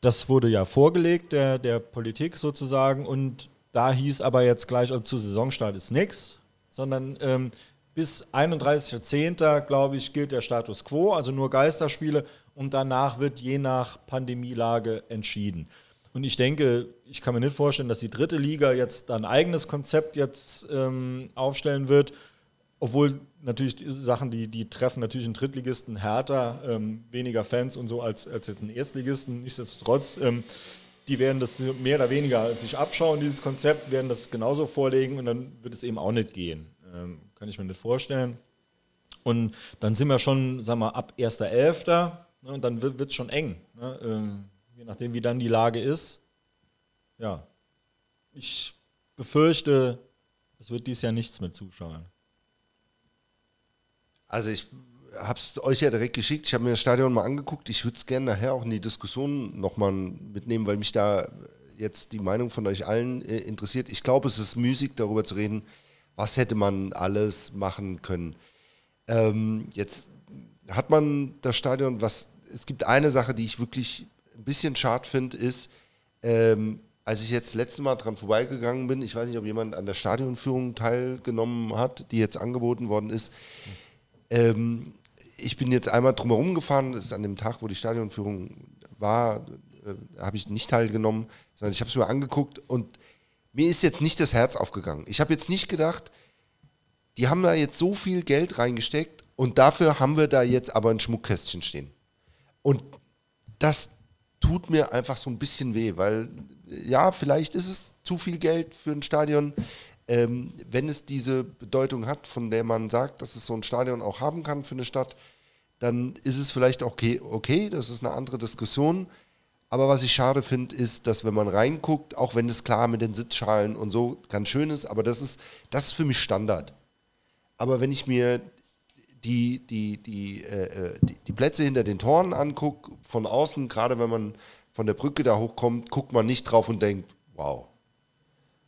das wurde ja vorgelegt der, der Politik sozusagen und da hieß aber jetzt gleich, also zu Saisonstart ist nichts, sondern ähm, bis 31.10. glaube ich gilt der Status quo, also nur Geisterspiele und danach wird je nach Pandemielage entschieden. Und ich denke, ich kann mir nicht vorstellen, dass die dritte Liga jetzt ein eigenes Konzept jetzt ähm, aufstellen wird, obwohl natürlich Sachen, die, die treffen natürlich einen Drittligisten härter, ähm, weniger Fans und so als, als jetzt einen Erstligisten. Nichtsdestotrotz, ähm, die werden das mehr oder weniger sich abschauen, dieses Konzept, werden das genauso vorlegen und dann wird es eben auch nicht gehen. Ähm, kann ich mir nicht vorstellen. Und dann sind wir schon, sagen wir, ab 1.11. Ne, und dann wird es schon eng. Ne, ähm, je nachdem, wie dann die Lage ist. Ja. Ich befürchte, es wird dieses Jahr nichts mit Zuschauern. Also ich habe es euch ja direkt geschickt. Ich habe mir das Stadion mal angeguckt. Ich würde es gerne nachher auch in die Diskussion nochmal mitnehmen, weil mich da jetzt die Meinung von euch allen äh, interessiert. Ich glaube, es ist müßig, darüber zu reden, was hätte man alles machen können. Ähm, jetzt hat man das Stadion, was es gibt eine Sache, die ich wirklich ein bisschen schad finde, ist, ähm, als ich jetzt das letzte Mal dran vorbeigegangen bin, ich weiß nicht, ob jemand an der Stadionführung teilgenommen hat, die jetzt angeboten worden ist. Ähm, ich bin jetzt einmal drumherum gefahren, das ist an dem Tag, wo die Stadionführung war, äh, habe ich nicht teilgenommen, sondern ich habe es mir angeguckt und mir ist jetzt nicht das Herz aufgegangen. Ich habe jetzt nicht gedacht, die haben da jetzt so viel Geld reingesteckt und dafür haben wir da jetzt aber ein Schmuckkästchen stehen. Und das tut mir einfach so ein bisschen weh, weil ja, vielleicht ist es zu viel Geld für ein Stadion, ähm, wenn es diese Bedeutung hat, von der man sagt, dass es so ein Stadion auch haben kann für eine Stadt, dann ist es vielleicht okay, okay, das ist eine andere Diskussion. Aber was ich schade finde, ist, dass wenn man reinguckt, auch wenn es klar mit den Sitzschalen und so ganz schön ist, aber das ist, das ist für mich Standard. Aber wenn ich mir die, die, die, äh, die, die Plätze hinter den Toren angucke, von außen, gerade wenn man von der Brücke da hochkommt, guckt man nicht drauf und denkt, wow.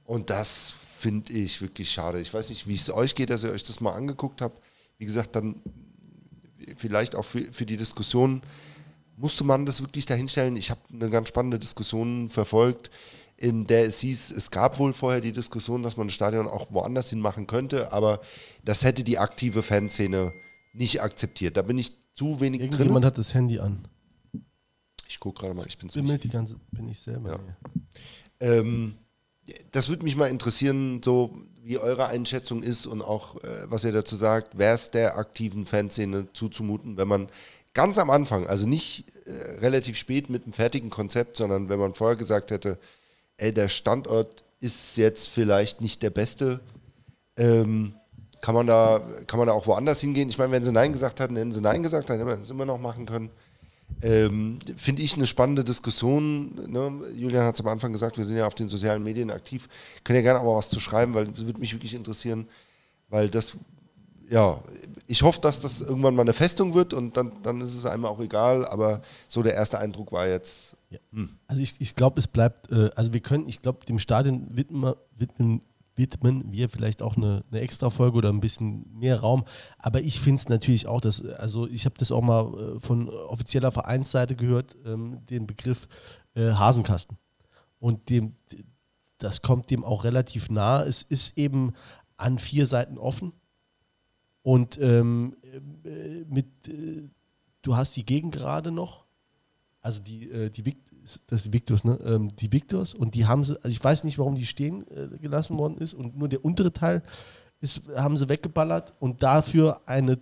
Und das finde ich wirklich schade. Ich weiß nicht, wie es euch geht, dass ihr euch das mal angeguckt habt. Wie gesagt, dann vielleicht auch für, für die Diskussion musste man das wirklich dahinstellen. Ich habe eine ganz spannende Diskussion verfolgt, in der es hieß, es gab wohl vorher die Diskussion, dass man das Stadion auch woanders hin machen könnte, aber das hätte die aktive Fanszene nicht akzeptiert. Da bin ich zu wenig drin. Jemand hat das Handy an. Ich gucke gerade mal, ich bin Bimmelt die ganze, bin ich selber. Ja. Ähm, das würde mich mal interessieren, so wie eure Einschätzung ist und auch, äh, was ihr dazu sagt, wäre es der aktiven Fanszene zuzumuten, wenn man ganz am Anfang, also nicht äh, relativ spät mit einem fertigen Konzept, sondern wenn man vorher gesagt hätte, ey, der Standort ist jetzt vielleicht nicht der beste, ähm, kann man da, kann man da auch woanders hingehen? Ich meine, wenn sie Nein gesagt hatten, hätten sie Nein gesagt, dann hätten wir es immer noch machen können. Ähm, Finde ich eine spannende Diskussion. Ne? Julian hat es am Anfang gesagt, wir sind ja auf den sozialen Medien aktiv. Können ja gerne auch was zu schreiben, weil das würde mich wirklich interessieren, weil das, ja, ich hoffe, dass das irgendwann mal eine Festung wird und dann, dann ist es einem auch egal, aber so der erste Eindruck war jetzt. Ja. Hm. Also ich, ich glaube, es bleibt, äh, also wir können, ich glaube, dem Stadion widmen, widmen widmen wir vielleicht auch eine, eine extra Folge oder ein bisschen mehr Raum. Aber ich finde es natürlich auch, dass, also ich habe das auch mal äh, von offizieller Vereinsseite gehört, ähm, den Begriff äh, Hasenkasten. Und dem, das kommt dem auch relativ nah. Es ist eben an vier Seiten offen. Und ähm, äh, mit, äh, du hast die Gegengerade noch, also die, äh, die das ist Victus, ne? Ähm, die Victors und die haben sie, also ich weiß nicht, warum die stehen äh, gelassen worden ist und nur der untere Teil ist, haben sie weggeballert und dafür eine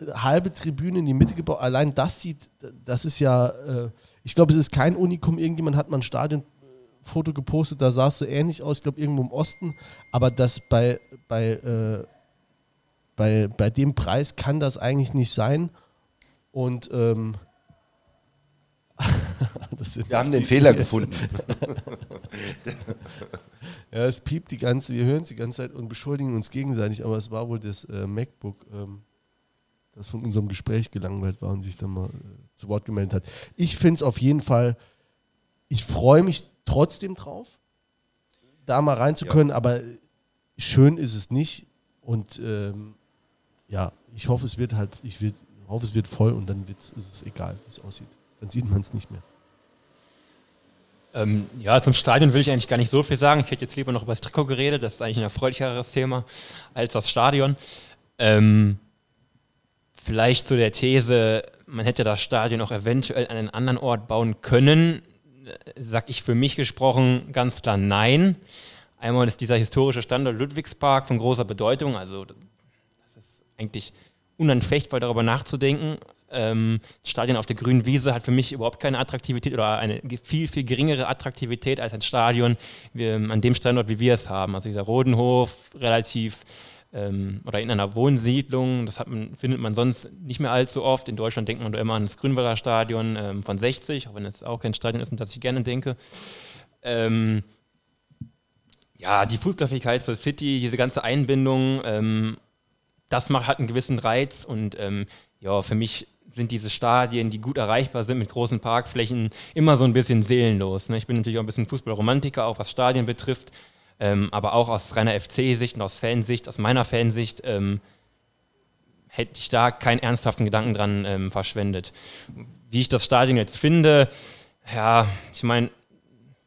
halbe Tribüne in die Mitte gebaut. Allein das sieht, das ist ja, äh, ich glaube, es ist kein Unikum. Irgendjemand hat mal ein Stadionfoto gepostet, da sah es so ähnlich aus, ich glaube, irgendwo im Osten, aber das bei, bei, äh, bei, bei dem Preis kann das eigentlich nicht sein und ähm, [laughs] [laughs] wir haben den Fehler [laughs] gefunden. [laughs] ja, es piept die ganze, wir hören es die ganze Zeit und beschuldigen uns gegenseitig, aber es war wohl das äh, MacBook, ähm, das von unserem Gespräch gelangweilt war und sich dann mal äh, zu Wort gemeldet hat. Ich finde es auf jeden Fall, ich freue mich trotzdem drauf, da mal rein zu können, ja. aber schön ist es nicht und ähm, ja, ich hoffe, es wird halt, ich wird, hoffe, es wird voll und dann ist es egal, wie es aussieht. Dann sieht man es nicht mehr. Ähm, ja, zum Stadion will ich eigentlich gar nicht so viel sagen. Ich hätte jetzt lieber noch über das Trikot geredet. Das ist eigentlich ein erfreulicheres Thema als das Stadion. Ähm, vielleicht zu der These, man hätte das Stadion auch eventuell an einen anderen Ort bauen können. Sag ich für mich gesprochen ganz klar nein. Einmal ist dieser historische Standort Ludwigspark von großer Bedeutung. Also, das ist eigentlich unanfechtbar, darüber nachzudenken. Ähm, Stadion auf der grünen Wiese hat für mich überhaupt keine Attraktivität oder eine viel, viel geringere Attraktivität als ein Stadion ähm, an dem Standort, wie wir es haben. Also dieser Rodenhof relativ ähm, oder in einer Wohnsiedlung, das man, findet man sonst nicht mehr allzu oft. In Deutschland denkt man immer an das Grünwalder Stadion ähm, von 60, auch wenn es auch kein Stadion ist, an das ich gerne denke. Ähm, ja, die Fußläufigkeit zur City, diese ganze Einbindung, ähm, das macht, hat einen gewissen Reiz und ja, für mich sind diese Stadien, die gut erreichbar sind mit großen Parkflächen, immer so ein bisschen seelenlos. Ne? Ich bin natürlich auch ein bisschen Fußballromantiker, auch was Stadien betrifft, ähm, aber auch aus reiner FC-Sicht und aus Fansicht, aus meiner Fansicht, ähm, hätte ich da keinen ernsthaften Gedanken dran ähm, verschwendet. Wie ich das Stadion jetzt finde, ja, ich meine,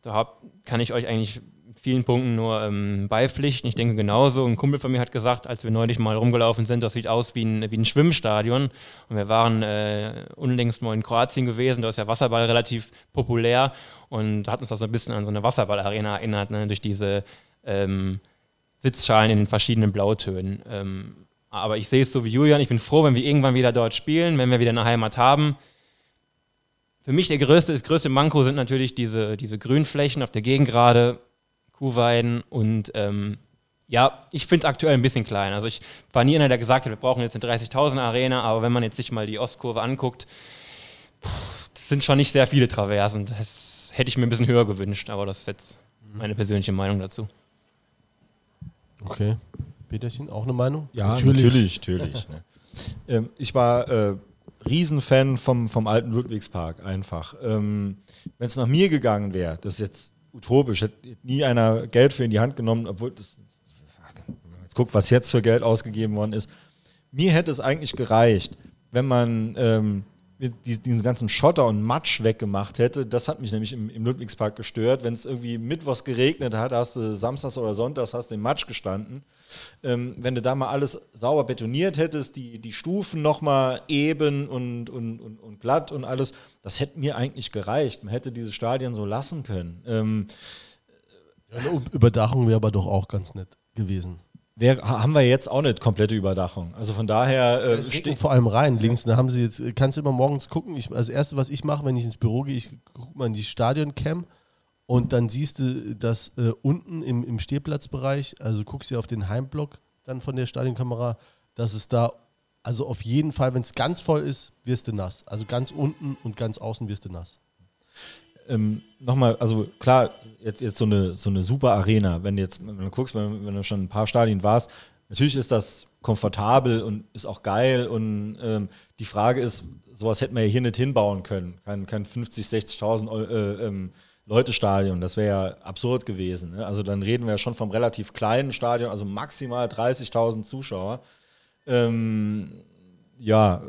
da kann ich euch eigentlich vielen Punkten nur ähm, beipflichten. Ich denke genauso. Ein Kumpel von mir hat gesagt, als wir neulich mal rumgelaufen sind, das sieht aus wie ein, wie ein Schwimmstadion. Und wir waren äh, unlängst mal in Kroatien gewesen, da ist ja Wasserball relativ populär und hat uns das so ein bisschen an so eine Wasserballarena erinnert, ne, durch diese ähm, Sitzschalen in den verschiedenen Blautönen. Ähm, aber ich sehe es so wie Julian, ich bin froh, wenn wir irgendwann wieder dort spielen, wenn wir wieder eine Heimat haben. Für mich der größte, das größte Manko sind natürlich diese, diese Grünflächen auf der Gegengrade Kuhweiden und ähm, ja, ich finde es aktuell ein bisschen klein. Also ich war nie einer, der gesagt hat, wir brauchen jetzt eine 30.000 Arena, aber wenn man jetzt sich mal die Ostkurve anguckt, pff, das sind schon nicht sehr viele Traversen. Das hätte ich mir ein bisschen höher gewünscht, aber das ist jetzt meine persönliche Meinung dazu. Okay. Peterchen, auch eine Meinung? Ja, natürlich, natürlich. [laughs] natürlich ne. ähm, ich war äh, Riesenfan vom, vom alten Ludwigspark einfach. Ähm, Wenn es nach mir gegangen wäre, das ist jetzt utopisch. Hätte nie einer Geld für in die Hand genommen, obwohl das, jetzt guck, was jetzt für Geld ausgegeben worden ist. Mir hätte es eigentlich gereicht, wenn man ähm, diesen ganzen Schotter und Matsch weggemacht hätte. Das hat mich nämlich im, im Ludwigspark gestört. Wenn es irgendwie mittwochs geregnet hat, hast du samstags oder sonntags hast du Matsch gestanden. Ähm, wenn du da mal alles sauber betoniert hättest, die, die Stufen nochmal eben und, und, und, und, glatt und alles, das hätte mir eigentlich gereicht. Man hätte diese Stadien so lassen können. Ähm, eine Überdachung wäre aber doch auch ganz nett gewesen. Wär, haben wir jetzt auch nicht komplette Überdachung. Also von daher. Äh, es vor allem rein, links. Da haben sie jetzt, kannst du immer morgens gucken. Ich, das erste, was ich mache, wenn ich ins Büro gehe, ich gucke mal in die Stadion-Cam und dann siehst du, dass äh, unten im, im Stehplatzbereich, also guckst du auf den Heimblock dann von der Stadionkamera, dass es da, also auf jeden Fall, wenn es ganz voll ist, wirst du nass. Also ganz unten und ganz außen wirst du nass ähm, nochmal, also klar, jetzt, jetzt so, eine, so eine super Arena, wenn du jetzt, wenn du guckst, wenn, wenn du schon ein paar Stadien warst, natürlich ist das komfortabel und ist auch geil und ähm, die Frage ist, sowas hätten wir ja hier nicht hinbauen können, kein, kein 50, 60.000 äh, ähm, Leute Stadion, das wäre ja absurd gewesen. Ne? Also dann reden wir ja schon vom relativ kleinen Stadion, also maximal 30.000 Zuschauer. Ähm, ja,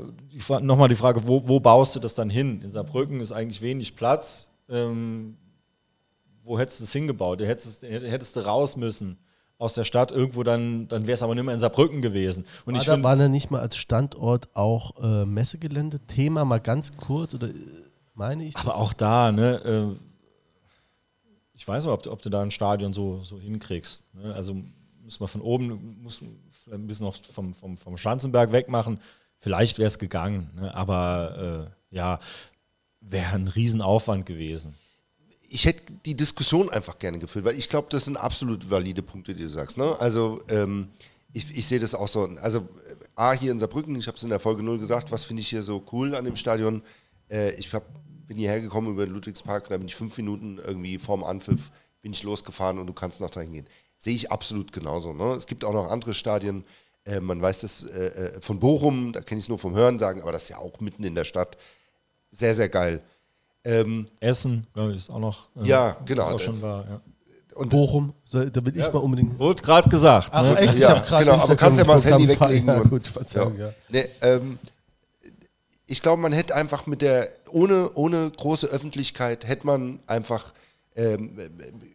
nochmal die Frage, wo, wo, baust du das dann hin? In Saarbrücken ist eigentlich wenig Platz ähm, wo hättest du es hingebaut? Du hättest, hättest du raus müssen aus der Stadt irgendwo, dann, dann wäre es aber nicht mehr in Saarbrücken gewesen. Und war, ich da, war da nicht mal als Standort auch äh, Messegelände? Thema mal ganz kurz oder äh, meine ich? Aber auch da, ne? Äh, ich weiß nicht, ob, ob, du da ein Stadion so, so hinkriegst. Ne? Also müssen wir von oben, muss ein bisschen noch vom, vom, vom Schanzenberg wegmachen. Vielleicht wäre es gegangen, ne? aber äh, ja, wäre ein Riesenaufwand gewesen. Ich hätte die Diskussion einfach gerne geführt, weil ich glaube, das sind absolut valide Punkte, die du sagst. Ne? Also ähm, ich, ich sehe das auch so. Also A, hier in Saarbrücken, ich habe es in der Folge 0 gesagt, was finde ich hier so cool an dem Stadion. Äh, ich hab, bin hierher gekommen über den Ludwigspark, da bin ich fünf Minuten irgendwie vorm Anpfiff, bin ich losgefahren und du kannst noch dahin gehen. Sehe ich absolut genauso. Ne? Es gibt auch noch andere Stadien, äh, man weiß das äh, äh von Bochum, da kenne ich es nur vom Hören sagen, aber das ist ja auch mitten in der Stadt sehr, sehr geil. Ähm, Essen, glaube ich, ist auch noch. Äh, ja, genau. Auch schon war, ja. Und Bochum, so, da will ich ja, mal unbedingt. Wurde gerade gesagt. Ach, ne? echt? Ich ja, habe genau, aber kannst ja mal das Handy weglegen. Ja, gut, Verzeihung, ja. Nee, ähm, ich glaube, man hätte einfach mit der, ohne, ohne große Öffentlichkeit, hätte man einfach, ähm,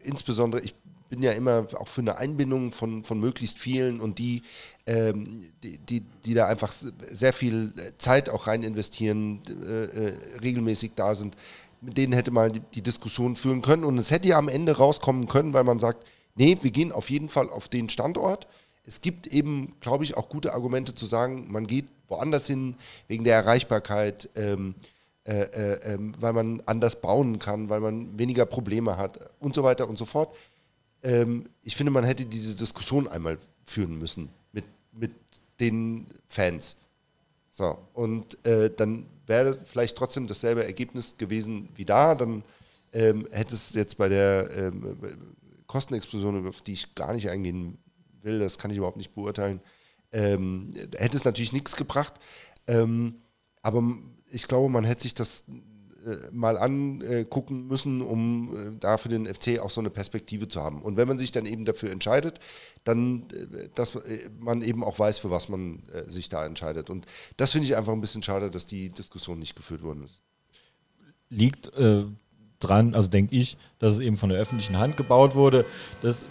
insbesondere, ich bin ja immer auch für eine Einbindung von, von möglichst vielen und die, ähm, die, die, die, da einfach sehr viel Zeit auch rein investieren, äh, äh, regelmäßig da sind, mit denen hätte man die, die, Diskussion führen können und es hätte ja am Ende rauskommen können, weil man sagt, nee, wir gehen auf jeden Fall auf den Standort. Es gibt eben, glaube ich, auch gute Argumente zu sagen, man geht woanders hin wegen der Erreichbarkeit. Ähm, äh, äh, ähm, weil man anders bauen kann, weil man weniger Probleme hat und so weiter und so fort ähm, ich finde, man hätte diese Diskussion einmal führen müssen mit, mit den Fans. So, und äh, dann wäre vielleicht trotzdem dasselbe Ergebnis gewesen wie da. Dann ähm, hätte es jetzt bei der ähm, Kostenexplosion, auf die ich gar nicht eingehen will, das kann ich überhaupt nicht beurteilen, ähm, hätte es natürlich nichts gebracht. Ähm, aber ich glaube, man hätte sich das äh, mal angucken müssen, um äh, da für den FC auch so eine Perspektive zu haben. Und wenn man sich dann eben dafür entscheidet, dann, äh, dass man eben auch weiß, für was man sich da entscheidet. Und das finde ich einfach ein bisschen schade, dass die Diskussion nicht geführt worden ist. Liegt dran, also denke ich, dass es eben von der öffentlichen Hand gebaut wurde. Das,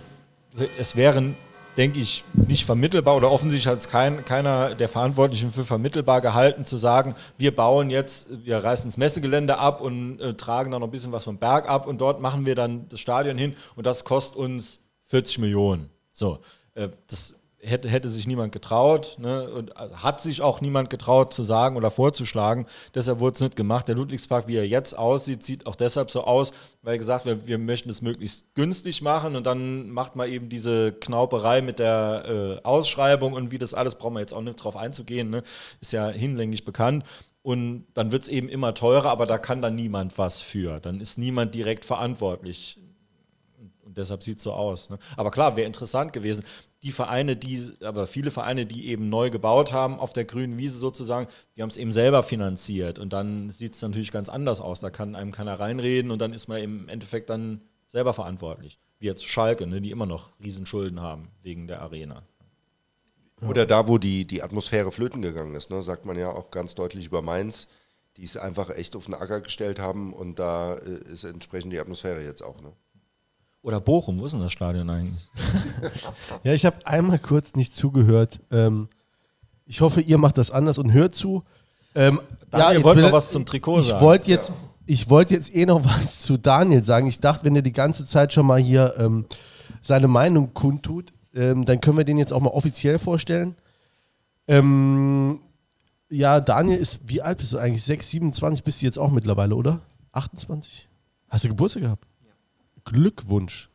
es wären denke ich, nicht vermittelbar oder offensichtlich hat es kein, keiner der Verantwortlichen für vermittelbar gehalten, zu sagen, wir bauen jetzt, wir reißen das Messegelände ab und äh, tragen dann noch ein bisschen was vom Berg ab und dort machen wir dann das Stadion hin und das kostet uns 40 Millionen. So, äh, das hätte, hätte sich niemand getraut ne, und hat sich auch niemand getraut zu sagen oder vorzuschlagen. Deshalb wurde es nicht gemacht. Der Ludwigspark, wie er jetzt aussieht, sieht auch deshalb so aus, weil gesagt wird, wir möchten es möglichst günstig machen und dann macht man eben diese Knauperei mit der äh, Ausschreibung und wie das alles, brauchen wir jetzt auch nicht drauf einzugehen, ne, ist ja hinlänglich bekannt. Und dann wird es eben immer teurer, aber da kann dann niemand was für. Dann ist niemand direkt verantwortlich und deshalb sieht es so aus. Ne? Aber klar, wäre interessant gewesen die Vereine, die, aber viele Vereine, die eben neu gebaut haben auf der grünen Wiese sozusagen, die haben es eben selber finanziert und dann sieht es natürlich ganz anders aus. Da kann einem keiner reinreden und dann ist man im Endeffekt dann selber verantwortlich. Wie jetzt Schalke, ne, die immer noch Riesenschulden haben wegen der Arena. Oder da, wo die, die Atmosphäre flöten gegangen ist, ne, sagt man ja auch ganz deutlich über Mainz, die es einfach echt auf den Acker gestellt haben und da äh, ist entsprechend die Atmosphäre jetzt auch. Ne? Oder Bochum, wo ist denn das Stadion eigentlich? [laughs] Ja, ich habe einmal kurz nicht zugehört. Ähm, ich hoffe, ihr macht das anders und hört zu. Ähm, Daniel jetzt wollte will- noch was zum Trikot ich sagen. Wollte jetzt, Ich wollte jetzt eh noch [laughs] was zu Daniel sagen. Ich dachte, wenn er die ganze Zeit schon mal hier ähm, seine Meinung kundtut, ähm, dann können wir den jetzt auch mal offiziell vorstellen. Ähm, ja, Daniel ist, wie alt bist du eigentlich? 6, 27 bist du jetzt auch mittlerweile, oder? 28? Hast du Geburtstag gehabt? Glückwunsch.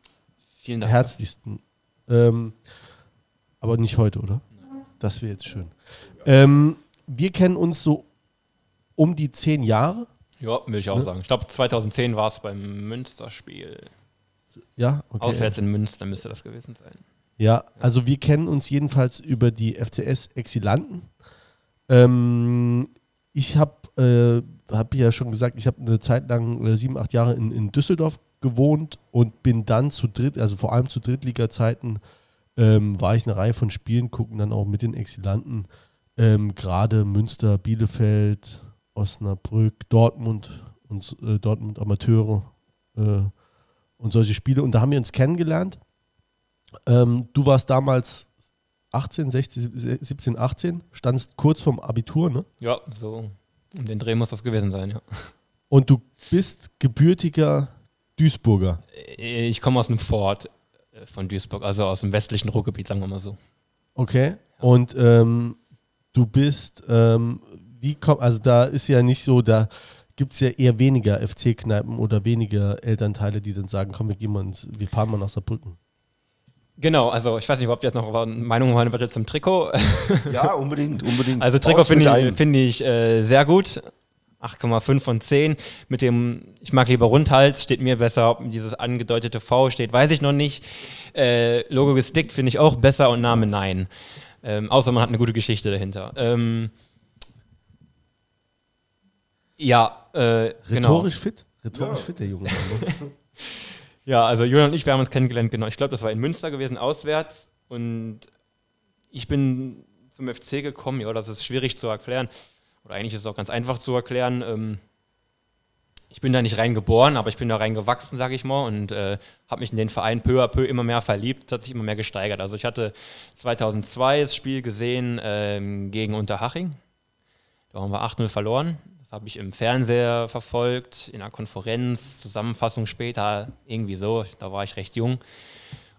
Vielen Dank. Herzlichsten. Ähm, aber nicht heute, oder? Das wäre jetzt schön. Ähm, wir kennen uns so um die zehn Jahre. Ja, will ich auch sagen. Ich glaube, 2010 war es beim Münsterspiel. Ja, okay. Auswärts in Münster müsste das gewesen sein. Ja, also wir kennen uns jedenfalls über die FCS-Exilanten. Ähm, ich habe äh, hab ja schon gesagt, ich habe eine Zeit lang, äh, sieben, acht Jahre in, in Düsseldorf gewohnt und bin dann zu dritt, also vor allem zu Drittliga-Zeiten, ähm, war ich eine Reihe von Spielen gucken, dann auch mit den Exilanten. Ähm, Gerade Münster, Bielefeld, Osnabrück, Dortmund und äh, Dortmund Amateure äh, und solche Spiele. Und da haben wir uns kennengelernt. Ähm, du warst damals 18, 16, 17, 18, standst kurz vorm Abitur, ne? Ja, so um den Dreh muss das gewesen sein, ja. Und du bist gebürtiger Duisburger. Ich komme aus einem Fort äh, von Duisburg, also aus dem westlichen Ruhrgebiet, sagen wir mal so. Okay. Und ähm, du bist, ähm, wie kommt, also da ist ja nicht so, da gibt es ja eher weniger FC-Kneipen oder weniger Elternteile, die dann sagen, komm, wir gehen mal ins, wir fahren mal nach Saarbrücken. Genau, also ich weiß nicht, ob ihr jetzt noch eine Meinung haben wollt zum Trikot. Ja, unbedingt, unbedingt. Also Trikot finde ich, find ich äh, sehr gut. 8,5 von 10. Mit dem, ich mag lieber Rundhals, steht mir besser. Ob dieses angedeutete V steht, weiß ich noch nicht. Äh, Logo gestickt finde ich auch besser und Name nein. Ähm, außer man hat eine gute Geschichte dahinter. Ähm, ja, äh, genau. Rhetorisch fit? Rhetorisch fit, der Junge. [laughs] Ja, also Julian und ich, wir haben uns kennengelernt, genau. Ich glaube, das war in Münster gewesen, auswärts. Und ich bin zum FC gekommen, ja, das ist schwierig zu erklären. Oder eigentlich ist es auch ganz einfach zu erklären. Ähm, ich bin da nicht reingeboren, aber ich bin da reingewachsen, sage ich mal, und äh, habe mich in den Verein peu à peu immer mehr verliebt, hat sich immer mehr gesteigert. Also ich hatte 2002 das Spiel gesehen ähm, gegen Unterhaching. Da haben wir 8-0 verloren. Das habe ich im Fernseher verfolgt, in einer Konferenz, Zusammenfassung später, irgendwie so. Da war ich recht jung.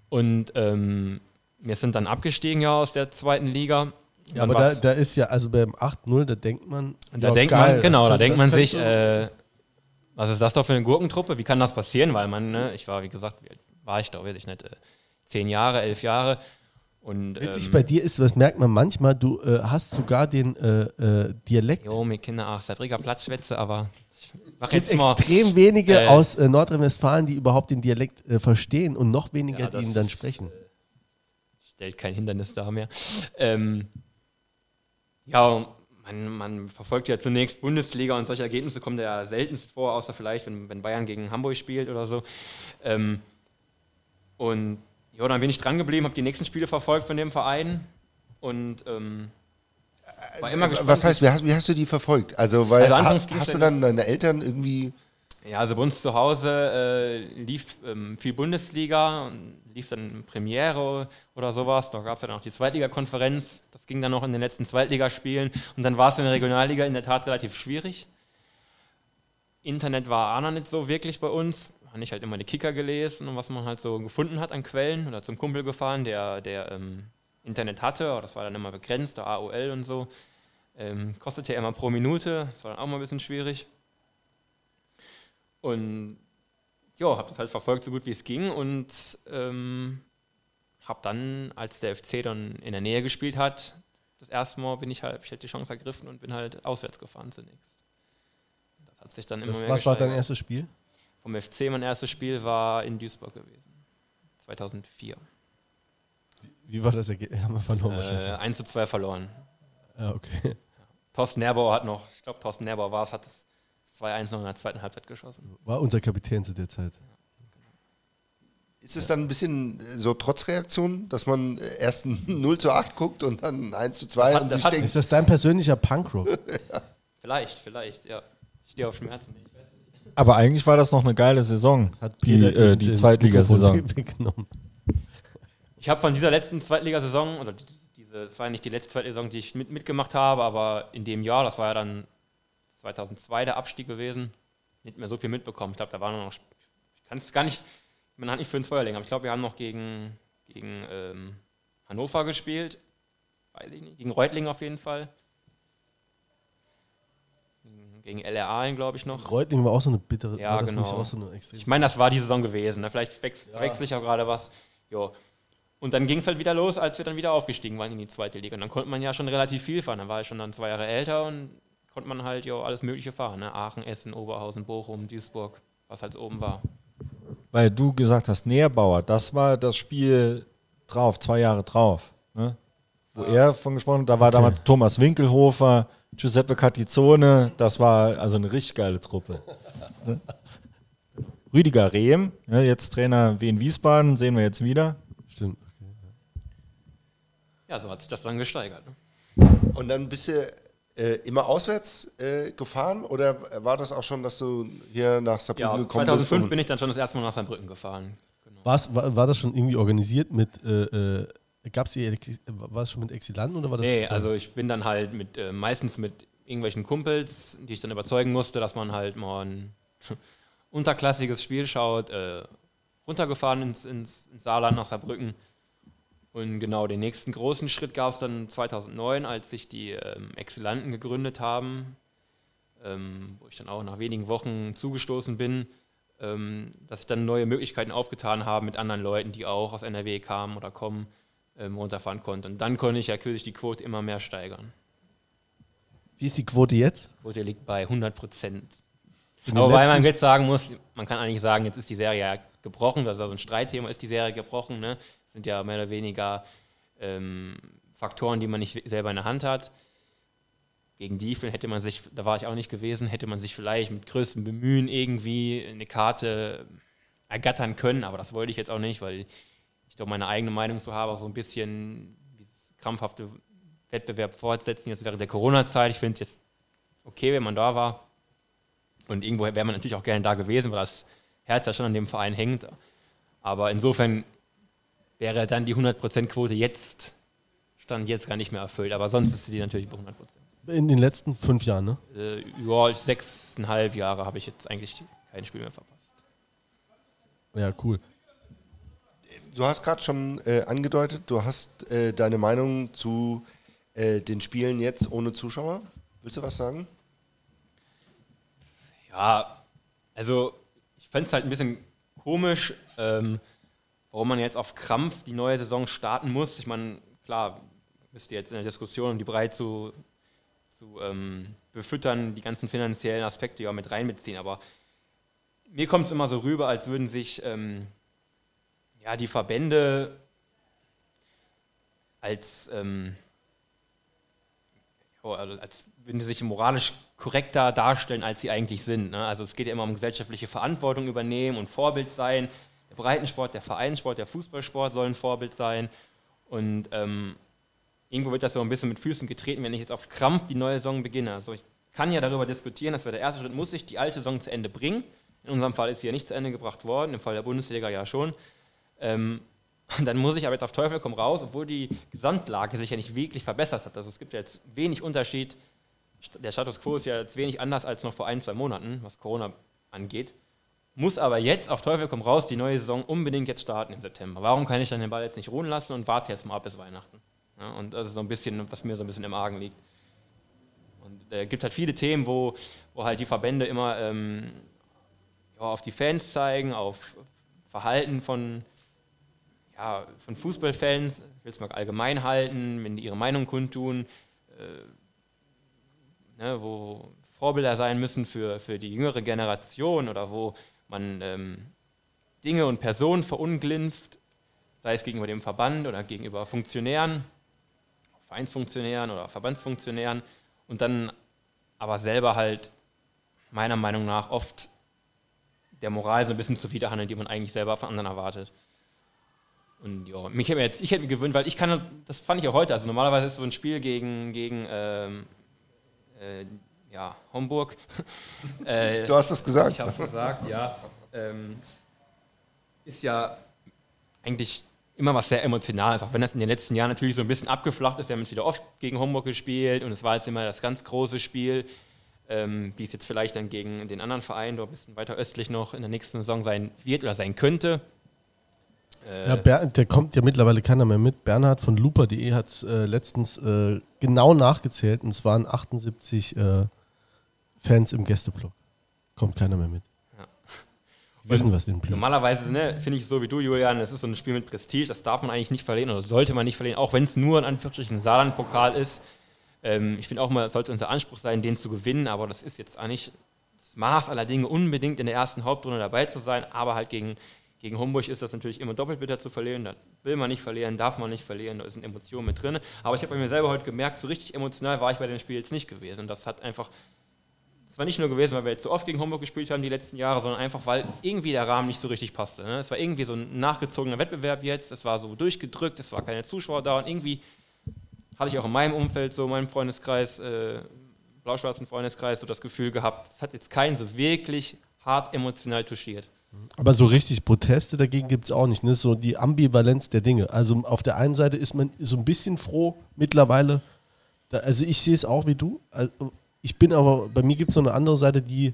Und ähm, wir sind dann abgestiegen ja aus der zweiten Liga. Ja, aber da, da ist ja, also beim 8-0, da denkt man. da denkt geil, man, genau, da denkt man sich, äh, was ist das doch für eine Gurkentruppe? Wie kann das passieren? Weil man, ne, ich war, wie gesagt, war ich da, weiß ich nicht, äh, zehn Jahre, elf Jahre. Und, Witzig ähm, bei dir ist, das merkt man manchmal, du äh, hast sogar den äh, äh, Dialekt. Jo, mir Kinder, ach, Saarbrücker Platzschwätze, aber ich mach Es gibt jetzt mal. extrem wenige äh, aus äh, Nordrhein-Westfalen, die überhaupt den Dialekt äh, verstehen und noch weniger, Ja, die ihn dann ist, sprechen. äh, stellt kein Hindernis dar mehr. Ähm, ja, man, man verfolgt ja zunächst Bundesliga und solche Ergebnisse kommen ja seltenst vor, außer vielleicht, wenn, wenn Bayern gegen Hamburg spielt oder so. Ähm, und ja, dann bin ich dran geblieben, habe die nächsten Spiele verfolgt von dem Verein und ähm, war immer gespannt. Äh, Was heißt, wie hast, wie hast du die verfolgt? Also, weil Also ha, hast du dann deine Eltern irgendwie. Ja, also bei uns zu Hause äh, lief ähm, viel Bundesliga und lief dann Premiere oder sowas. Da gab es dann auch die Zweitligakonferenz. Das ging dann noch in den letzten Zweitligaspielen. Und dann war es in der Regionalliga in der Tat relativ schwierig. Internet war auch noch nicht so wirklich bei uns. Habe ich halt immer die Kicker gelesen und was man halt so gefunden hat an Quellen oder zum Kumpel gefahren, der, der ähm, Internet hatte. Das war dann immer begrenzt, der AOL und so. Ähm, kostete ja immer pro Minute. Das war dann auch mal ein bisschen schwierig. Und ja, habe das halt verfolgt, so gut wie es ging. Und ähm, habe dann, als der FC dann in der Nähe gespielt hat, das erste Mal bin ich halt, ich hätte die Chance ergriffen und bin halt auswärts gefahren zunächst. Das hat sich dann immer Das, mehr was war dein gesteigert. erstes Spiel? Vom FC mein erstes Spiel war in Duisburg gewesen. 2004. Wie war das Ergebnis? [laughs] Haben wir verloren Äh, wahrscheinlich. 1 zu 2 verloren. Ja, okay. Thorsten Nerbauer hat noch, ich glaube Thorsten Nerbauer war es, hat das 2-1 noch in der zweiten Halbzeit geschossen. War unser Kapitän zu der Zeit. Ist es dann ein bisschen äh, so Trotzreaktion, dass man äh, erst [laughs] ein 0 zu 8 guckt und dann 1 zu 2 Das hat- und das sich hat- denkt, Ist das dein persönlicher Punkrock? [laughs] Vielleicht, vielleicht, ja. Ich stehe auf Schmerzen. Ich weiß nicht. Aber eigentlich war das noch eine geile Saison, Hat die, äh, die Zweitligasaison. [laughs] Ich habe von dieser letzten Zweitligasaison, oder die- diese, es war nicht die letzte Zweitligasaison, die ich mit, mitgemacht habe, aber in dem Jahr, das war ja dann 2002 der Abstieg gewesen, nicht mehr so viel mitbekommen. Ich glaube, da waren noch, ich kann es gar nicht, man hat nicht für ins Feuer legen, aber ich glaube, wir haben noch gegen, gegen ähm, Hannover gespielt, weiß ich nicht, gegen Reutling auf jeden Fall. Gegen LR Aalen, glaube ich, noch. Reutling war auch so eine bittere. Ja, genau. Auch so eine Ich meine, das war die Saison gewesen. Ne? Vielleicht wechsle verwechsel ich auch gerade was. Jo. Und dann ging es halt wieder los, als wir dann wieder aufgestiegen waren in die zweite Liga. Und dann konnte man ja schon relativ viel fahren. Dann war ich schon dann zwei Jahre älter und konnte man halt jo, alles Mögliche fahren. Ne? Aachen, Essen, Oberhausen, Bochum, Duisburg, was halt oben war. Weil du gesagt hast, Nährbauer, das war das Spiel drauf, zwei Jahre drauf. Ne? Wo er von gesprochen hat, da war damals Thomas Winkelhofer, Giuseppe Catizone, das war also eine richtig geile Truppe. Ne? Rüdiger Rehm, ne, jetzt Trainer Wien Wiesbaden, sehen wir jetzt wieder. Stimmt. Ja, so hat sich das dann gesteigert. Ne? und dann bist du äh, immer auswärts äh, gefahren oder war das auch schon, dass du hier nach Saarbrücken Ja, gekommen 2005 bist? bin ich dann schon das erste Mal nach Saarbrücken gefahren. Genau. War, war das schon irgendwie organisiert mit, äh, äh, gab es war es schon mit Exilanten oder war das? Nee, also ich bin dann halt mit, äh, meistens mit irgendwelchen Kumpels, die ich dann überzeugen musste, dass man halt mal ein [laughs] unterklassiges Spiel schaut, äh, runtergefahren ins, ins, ins Saarland nach Saarbrücken. Und genau den nächsten großen Schritt gab es dann 2009, als sich die ähm, Exzellenten gegründet haben, ähm, wo ich dann auch nach wenigen Wochen zugestoßen bin, ähm, dass sich dann neue Möglichkeiten aufgetan haben mit anderen Leuten, die auch aus NRW kamen oder kommen, ähm, runterfahren konnten. Und dann konnte ich ja kürzlich die Quote immer mehr steigern. Wie ist die Quote jetzt? Die Quote liegt bei 100 Prozent. Aber weil letzten- man jetzt sagen muss, man kann eigentlich sagen, jetzt ist die Serie ja gebrochen, das ist also ein Streitthema, ist die Serie gebrochen. Ne? Sind ja mehr oder weniger ähm, Faktoren, die man nicht selber in der Hand hat. Gegen die hätte man sich, da war ich auch nicht gewesen, hätte man sich vielleicht mit größtem Bemühen irgendwie eine Karte ergattern können, aber das wollte ich jetzt auch nicht, weil ich doch meine eigene Meinung zu habe, so ein bisschen krampfhafte Wettbewerb fortsetzen, jetzt während der Corona-Zeit. Ich finde es jetzt okay, wenn man da war. Und irgendwo wäre man natürlich auch gerne da gewesen, weil das Herz ja schon an dem Verein hängt. Aber insofern wäre dann die 100%-Quote jetzt, stand jetzt gar nicht mehr erfüllt. Aber sonst ist sie natürlich bei 100%. In den letzten fünf Jahren, ne? Äh, ja, sechseinhalb Jahre habe ich jetzt eigentlich kein Spiel mehr verpasst. Ja, cool. Du hast gerade schon äh, angedeutet, du hast äh, deine Meinung zu äh, den Spielen jetzt ohne Zuschauer. Willst du was sagen? Ja, also ich fände es halt ein bisschen komisch, ähm, warum man jetzt auf Krampf die neue Saison starten muss. Ich meine, klar, müsst ihr jetzt in der Diskussion, um die breit zu, zu ähm, befüttern, die ganzen finanziellen Aspekte ja mit reinbeziehen, aber mir kommt es immer so rüber, als würden sich ähm, ja, die Verbände als, ähm, ja, also als würden sie sich moralisch korrekter darstellen, als sie eigentlich sind. Ne? Also es geht ja immer um gesellschaftliche Verantwortung übernehmen und Vorbild sein. Breitensport, der Vereinssport, der Fußballsport sollen Vorbild sein. Und ähm, irgendwo wird das so ein bisschen mit Füßen getreten, wenn ich jetzt auf Krampf die neue Saison beginne. Also ich kann ja darüber diskutieren, das wäre der erste Schritt, muss ich die alte Saison zu Ende bringen. In unserem Fall ist sie ja nicht zu Ende gebracht worden, im Fall der Bundesliga ja schon. Ähm, [laughs] dann muss ich aber jetzt auf Teufel komm raus, obwohl die Gesamtlage sich ja nicht wirklich verbessert hat. Also es gibt ja jetzt wenig Unterschied. Der Status quo ist ja jetzt wenig anders als noch vor ein, zwei Monaten, was Corona angeht. Muss aber jetzt auf Teufel komm raus die neue Saison unbedingt jetzt starten im September. Warum kann ich dann den Ball jetzt nicht ruhen lassen und warte jetzt mal ab bis Weihnachten? Ja, und das ist so ein bisschen, was mir so ein bisschen im Argen liegt. Und es äh, gibt halt viele Themen, wo, wo halt die Verbände immer ähm, ja, auf die Fans zeigen, auf Verhalten von, ja, von Fußballfans, ich will es mal allgemein halten, wenn die ihre Meinung kundtun, äh, ne, wo Vorbilder sein müssen für, für die jüngere Generation oder wo man ähm, Dinge und Personen verunglimpft, sei es gegenüber dem Verband oder gegenüber Funktionären, Vereinsfunktionären oder Verbandsfunktionären und dann aber selber halt meiner Meinung nach oft der Moral so ein bisschen zuwiderhandeln, die man eigentlich selber von anderen erwartet. Und ja, mich hätte jetzt, ich hätte mir gewöhnt, weil ich kann, das fand ich auch heute, also normalerweise ist so ein Spiel gegen, gegen ähm, äh, ja, Homburg. [laughs] äh, du hast es gesagt. Ich habe es gesagt, ja. Ähm, ist ja eigentlich immer was sehr Emotionales, auch wenn das in den letzten Jahren natürlich so ein bisschen abgeflacht ist. Wir haben jetzt wieder oft gegen Homburg gespielt und es war jetzt immer das ganz große Spiel, ähm, wie es jetzt vielleicht dann gegen den anderen Verein, dort ein bisschen weiter östlich noch in der nächsten Saison sein wird oder sein könnte. Äh ja, Ber der kommt ja mittlerweile keiner mehr mit. Bernhard von Looper.de hat es äh, letztens äh, genau nachgezählt und es waren 78 äh, Fans im Gästeblock. Kommt keiner mehr mit. Ja. Wissen, was den Normalerweise ne, finde ich so wie du, Julian, es ist so ein Spiel mit Prestige, das darf man eigentlich nicht verlieren oder sollte man nicht verlieren, auch wenn es nur in Anführungsstrichen ein Saarland-Pokal ist. Ähm, ich finde auch mal, es sollte unser Anspruch sein, den zu gewinnen, aber das ist jetzt eigentlich das Maß aller Dinge, unbedingt in der ersten Hauptrunde dabei zu sein, aber halt gegen, gegen Homburg ist das natürlich immer doppelt bitter zu verlieren. Da will man nicht verlieren, darf man nicht verlieren, da sind Emotionen mit drin. Aber ich habe bei mir selber heute gemerkt, so richtig emotional war ich bei dem Spiel jetzt nicht gewesen. Und das hat einfach es war nicht nur gewesen, weil wir jetzt so oft gegen Homburg gespielt haben die letzten Jahre, sondern einfach, weil irgendwie der Rahmen nicht so richtig passte. Ne? Es war irgendwie so ein nachgezogener Wettbewerb jetzt, es war so durchgedrückt, es war keine Zuschauer da und irgendwie hatte ich auch in meinem Umfeld, so in meinem Freundeskreis, äh, blau-schwarzen Freundeskreis, so das Gefühl gehabt, es hat jetzt keinen so wirklich hart emotional touchiert. Aber so richtig Proteste dagegen gibt es auch nicht, ne? So die Ambivalenz der Dinge. Also auf der einen Seite ist man so ein bisschen froh mittlerweile, da, also ich sehe es auch wie du. Also ich bin aber, bei mir gibt es noch eine andere Seite, die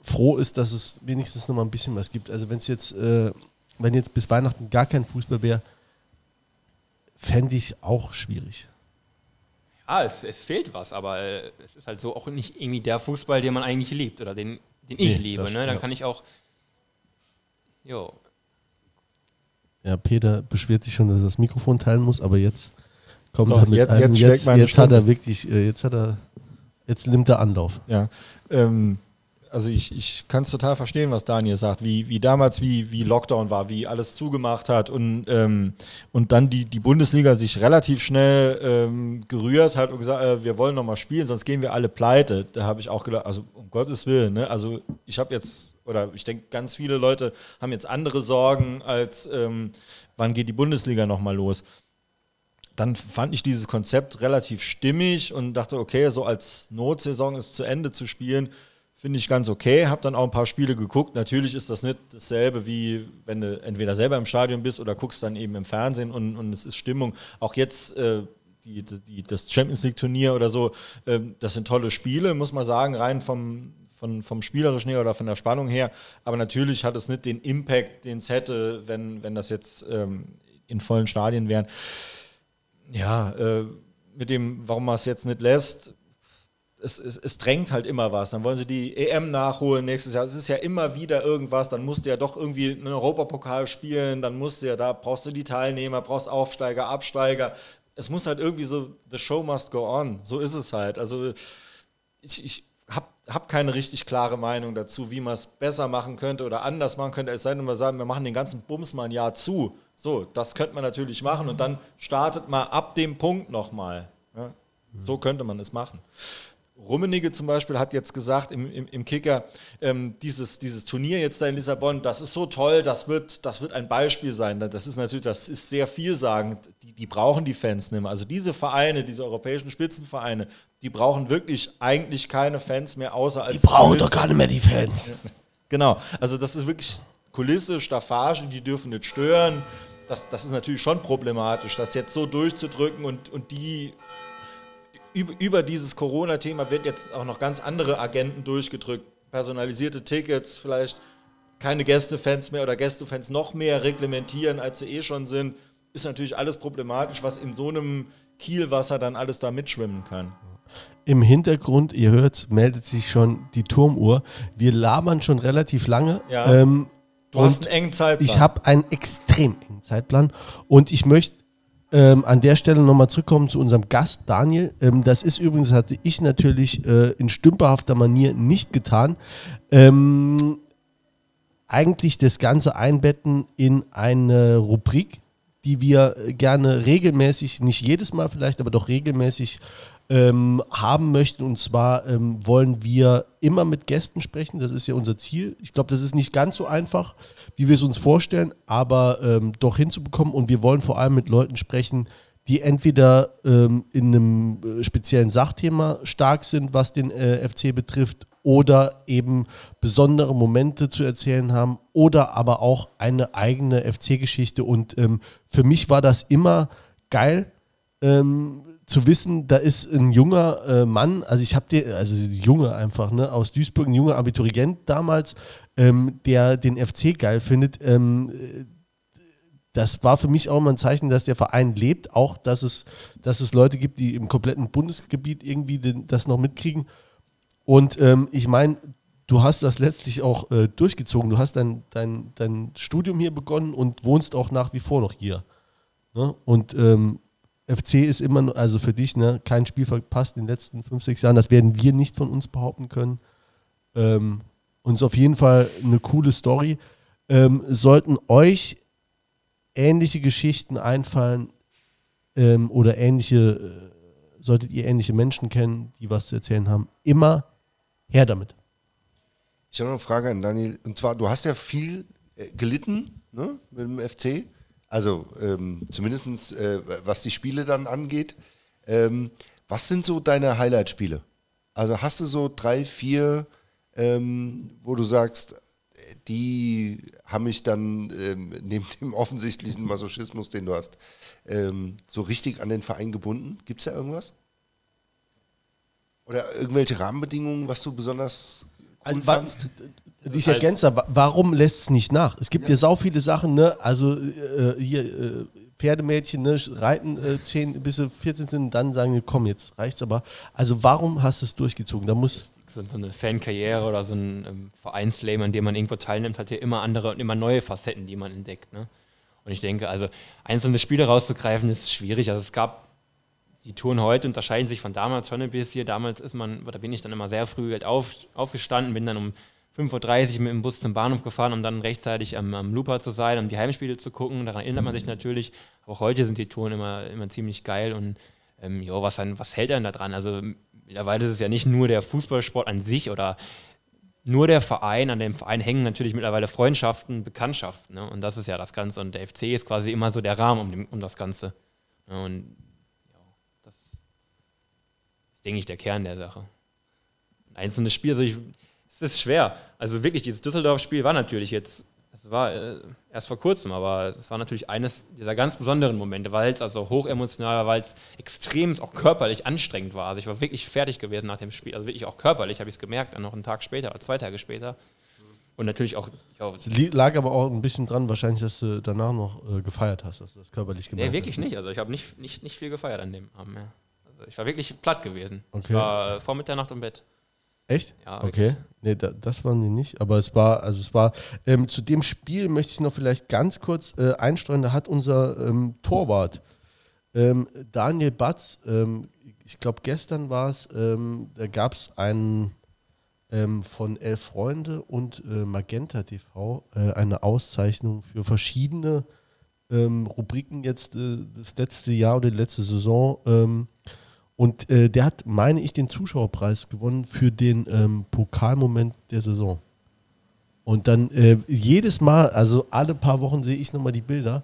froh ist, dass es wenigstens noch mal ein bisschen was gibt. Also wenn es jetzt, äh, wenn jetzt bis Weihnachten gar kein Fußball wäre, fände ich auch schwierig. Ja, es, es fehlt was, aber äh, es ist halt so auch nicht irgendwie der Fußball, den man eigentlich liebt oder den, den ich nee, liebe. Ne? Dann ja. kann ich auch. Jo. Ja, Peter beschwert sich schon, dass er das Mikrofon teilen muss, aber jetzt kommt so, er mit jetzt, einem. Jetzt, jetzt, jetzt hat er wirklich, äh, jetzt hat er Jetzt nimmt er Anlauf. Ja. Ähm, also ich, ich kann es total verstehen, was Daniel sagt, wie, wie damals, wie, wie Lockdown war, wie alles zugemacht hat und, ähm, und dann die, die Bundesliga sich relativ schnell ähm, gerührt hat und gesagt, äh, wir wollen nochmal spielen, sonst gehen wir alle pleite. Da habe ich auch gedacht, also um Gottes Willen, ne? also ich habe jetzt, oder ich denke, ganz viele Leute haben jetzt andere Sorgen als, ähm, wann geht die Bundesliga nochmal los dann fand ich dieses Konzept relativ stimmig und dachte, okay, so als Notsaison ist zu Ende zu spielen, finde ich ganz okay. Habe dann auch ein paar Spiele geguckt. Natürlich ist das nicht dasselbe, wie wenn du entweder selber im Stadion bist oder guckst dann eben im Fernsehen und, und es ist Stimmung. Auch jetzt äh, die, die, das Champions League Turnier oder so, äh, das sind tolle Spiele, muss man sagen, rein vom, von, vom Spielerischen her oder von der Spannung her. Aber natürlich hat es nicht den Impact, den es hätte, wenn, wenn das jetzt ähm, in vollen Stadien wären ja, äh, mit dem, warum man es jetzt nicht lässt, es, es, es, drängt halt immer was. Dann wollen sie die EM nachholen nächstes Jahr. Es ist ja immer wieder irgendwas. Dann musst du ja doch irgendwie einen Europapokal spielen. Dann musst du ja da, brauchst du die Teilnehmer, brauchst Aufsteiger, Absteiger. Es muss halt irgendwie so, the show must go on. So ist es halt. Also ich, ich habe hab keine richtig klare Meinung dazu, wie man es besser machen könnte oder anders machen könnte. Es sei denn, wir sagen, wir machen den ganzen Bums mal ein Jahr zu. So, das könnte man natürlich machen und dann startet man ab dem Punkt nochmal. Ja? So könnte man es machen. Rummenigge zum Beispiel hat jetzt gesagt im, im, im Kicker, ähm, dieses, dieses Turnier jetzt da in Lissabon, das ist so toll, das wird, das wird ein Beispiel sein. Das ist natürlich, das ist sehr vielsagend. Die, die brauchen die Fans nicht mehr. Also diese Vereine, diese europäischen Spitzenvereine, die brauchen wirklich eigentlich keine Fans mehr, außer als. Die brauchen doch gar nicht mehr die Fans. Genau, also das ist wirklich Kulisse, Staffage, die dürfen nicht stören das, das ist natürlich schon problematisch, das jetzt so durchzudrücken und, und die über, über dieses Corona-Thema wird jetzt auch noch ganz andere Agenten durchgedrückt. Personalisierte Tickets, vielleicht keine Gästefans mehr oder Gästefans noch mehr reglementieren, als sie eh schon sind. Ist natürlich alles problematisch, was in so einem Kielwasser dann alles da mitschwimmen kann. Im Hintergrund, ihr hört, meldet sich schon die Turmuhr. Wir labern schon relativ lange. Ja. Ähm, Du hast einen engen Zeitplan. Ich habe einen extrem engen Zeitplan. Und ich möchte ähm, an der Stelle nochmal zurückkommen zu unserem Gast Daniel. Ähm, das ist übrigens, hatte ich natürlich äh, in stümperhafter Manier nicht getan. Ähm, eigentlich das Ganze einbetten in eine Rubrik, die wir gerne regelmäßig, nicht jedes Mal vielleicht, aber doch regelmäßig ähm, haben möchten. Und zwar ähm, wollen wir immer mit Gästen sprechen. Das ist ja unser Ziel. Ich glaube, das ist nicht ganz so einfach, wie wir es uns vorstellen, aber ähm, doch hinzubekommen. Und wir wollen vor allem mit Leuten sprechen, die entweder ähm, in einem äh, speziellen Sachthema stark sind, was den äh, FC betrifft, oder eben besondere Momente zu erzählen haben, oder aber auch eine eigene FC-Geschichte. Und ähm, für mich war das immer geil. Ähm, zu wissen, da ist ein junger äh, Mann, also ich habe den, also Junge einfach, ne, aus Duisburg, ein junger Abiturient damals, ähm, der den FC geil findet. Ähm, das war für mich auch immer ein Zeichen, dass der Verein lebt, auch dass es, dass es Leute gibt, die im kompletten Bundesgebiet irgendwie den, das noch mitkriegen. Und ähm, ich meine, du hast das letztlich auch äh, durchgezogen. Du hast dein, dein, dein Studium hier begonnen und wohnst auch nach wie vor noch hier. Ne? Und ähm, FC ist immer, also für dich, ne, kein Spiel verpasst in den letzten fünf, sechs Jahren. Das werden wir nicht von uns behaupten können. Ähm, und ist auf jeden Fall eine coole Story. Ähm, sollten euch ähnliche Geschichten einfallen ähm, oder ähnliche, äh, solltet ihr ähnliche Menschen kennen, die was zu erzählen haben, immer her damit. Ich habe noch eine Frage an Daniel. Und zwar, du hast ja viel äh, gelitten ne, mit dem FC. Also ähm, zumindest äh, was die Spiele dann angeht. Ähm, was sind so deine Highlight-Spiele? Also hast du so drei, vier, ähm, wo du sagst, die haben mich dann ähm, [laughs] neben dem offensichtlichen Masochismus, den du hast, ähm, so richtig an den Verein gebunden? Gibt es da irgendwas? Oder irgendwelche Rahmenbedingungen, was du besonders cool Also, fandst? Ich halt- ergänze, wa- warum lässt es nicht nach? Es gibt ja, sau viele Sachen, ne? Also äh, hier äh, Pferdemädchen, ne? Reiten äh, 10 bis sie 14 sind, dann sagen die, komm, jetzt reicht's aber. Also warum hast du es durchgezogen? Da muss so, so eine Fankarriere oder so ein ähm, Vereinsleben, an dem man irgendwo teilnimmt, hat ja immer andere und immer neue Facetten, die man entdeckt. Ne? Und ich denke, also einzelne Spiele rauszugreifen, ist schwierig. Also es gab die Touren heute unterscheiden sich von damals schon ein bisschen. Damals ist man, da bin ich dann immer sehr früh halt auf, aufgestanden, bin dann um 5.30 Uhr mit dem Bus zum Bahnhof gefahren, um dann rechtzeitig am, am Looper zu sein, um die Heimspiele zu gucken. Daran erinnert man sich natürlich. Auch heute sind die Touren immer, immer ziemlich geil und ähm, jo, was, dann, was hält einen da dran? Also mittlerweile ist es ja nicht nur der Fußballsport an sich oder nur der Verein, an dem Verein hängen natürlich mittlerweile Freundschaften, Bekanntschaften. Ne? Und das ist ja das Ganze. Und der FC ist quasi immer so der Rahmen um, dem, um das Ganze. Ne? Und ja, das ist, denke ich, der Kern der Sache. Ein einzelnes Spiel, also ich, es ist schwer. Also wirklich, dieses Düsseldorf-Spiel war natürlich jetzt, es war äh, erst vor kurzem, aber es war natürlich eines dieser ganz besonderen Momente, weil es also hochemotional war, weil es extrem auch körperlich anstrengend war. Also ich war wirklich fertig gewesen nach dem Spiel, also wirklich auch körperlich, habe ich es gemerkt, dann noch einen Tag später oder zwei Tage später. Und natürlich auch, Es lag aber auch ein bisschen dran, wahrscheinlich, dass du danach noch äh, gefeiert hast, dass du das körperlich gemacht nee, wirklich nicht. Also ich habe nicht, nicht, nicht viel gefeiert an dem Abend mehr. Also ich war wirklich platt gewesen. Ich Okay. war äh, vor Mitternacht im Bett. Echt? Ja, okay. Nee, da, das waren die nicht. Aber es war, also es war, ähm, zu dem Spiel möchte ich noch vielleicht ganz kurz äh, einstreuen. Da hat unser ähm, Torwart, ähm, Daniel Batz, ähm, ich glaube gestern war es, ähm, da gab es einen von Elf Freunde und äh, Magenta TV äh, eine Auszeichnung für verschiedene Rubriken jetzt äh, das letzte Jahr oder die letzte Saison. Und äh, der hat, meine ich, den Zuschauerpreis gewonnen für den ähm, Pokalmoment der Saison. Und dann äh, jedes Mal, also alle paar Wochen sehe ich nochmal die Bilder.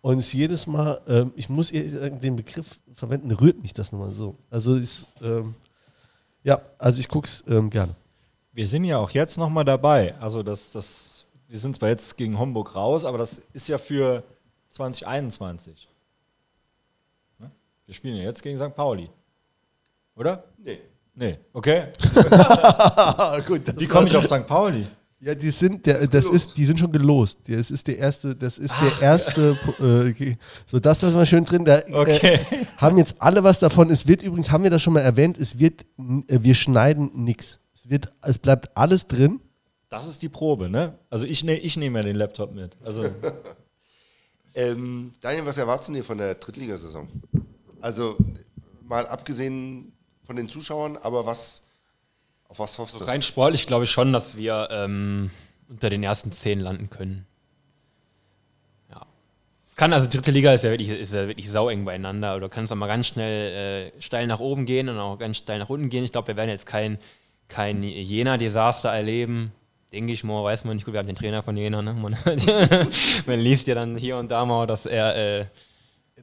Und es jedes Mal, ähm, ich muss den Begriff verwenden, rührt mich das nochmal so. Also ist, ähm, ja, also ich gucke es ähm, gerne. Wir sind ja auch jetzt nochmal dabei. Also das, das, wir sind zwar jetzt gegen Homburg raus, aber das ist ja für 2021. Wir spielen ja jetzt gegen St. Pauli. Oder? Nee. Nee. Okay. Ah, [laughs] gut, das Wie komme ich auf St. Pauli? Ja, die sind, der, das ist, die sind schon gelost. Das ist der erste, das ist der erste. Äh. So, das lassen wir schön drin. Da Okay. äh, haben jetzt alle was davon. Es wird übrigens, haben wir das schon mal erwähnt, es wird, äh, wir schneiden nichts. Es wird, es bleibt alles drin. Das ist die Probe, ne? Also ich, ne, ich nehme ja den Laptop mit. Also [laughs] Ähm, Daniel, was erwartest du dir von der Drittligasaison? Also mal abgesehen von den Zuschauern, aber was auf was hoffst du? Rein sportlich glaube ich schon, dass wir ähm, unter den ersten zehn landen können. Ja. Es kann also dritte Liga ist ja wirklich, ist ja wirklich saueng beieinander. Du kannst auch mal ganz schnell äh, steil nach oben gehen und auch ganz steil nach unten gehen. Ich glaube, wir werden jetzt kein, kein Jena-Desaster erleben. Denke ich mal, weiß man nicht gut, wir haben den Trainer von Jena, ne? Man, [laughs] man liest ja dann hier und da mal, dass er. Äh,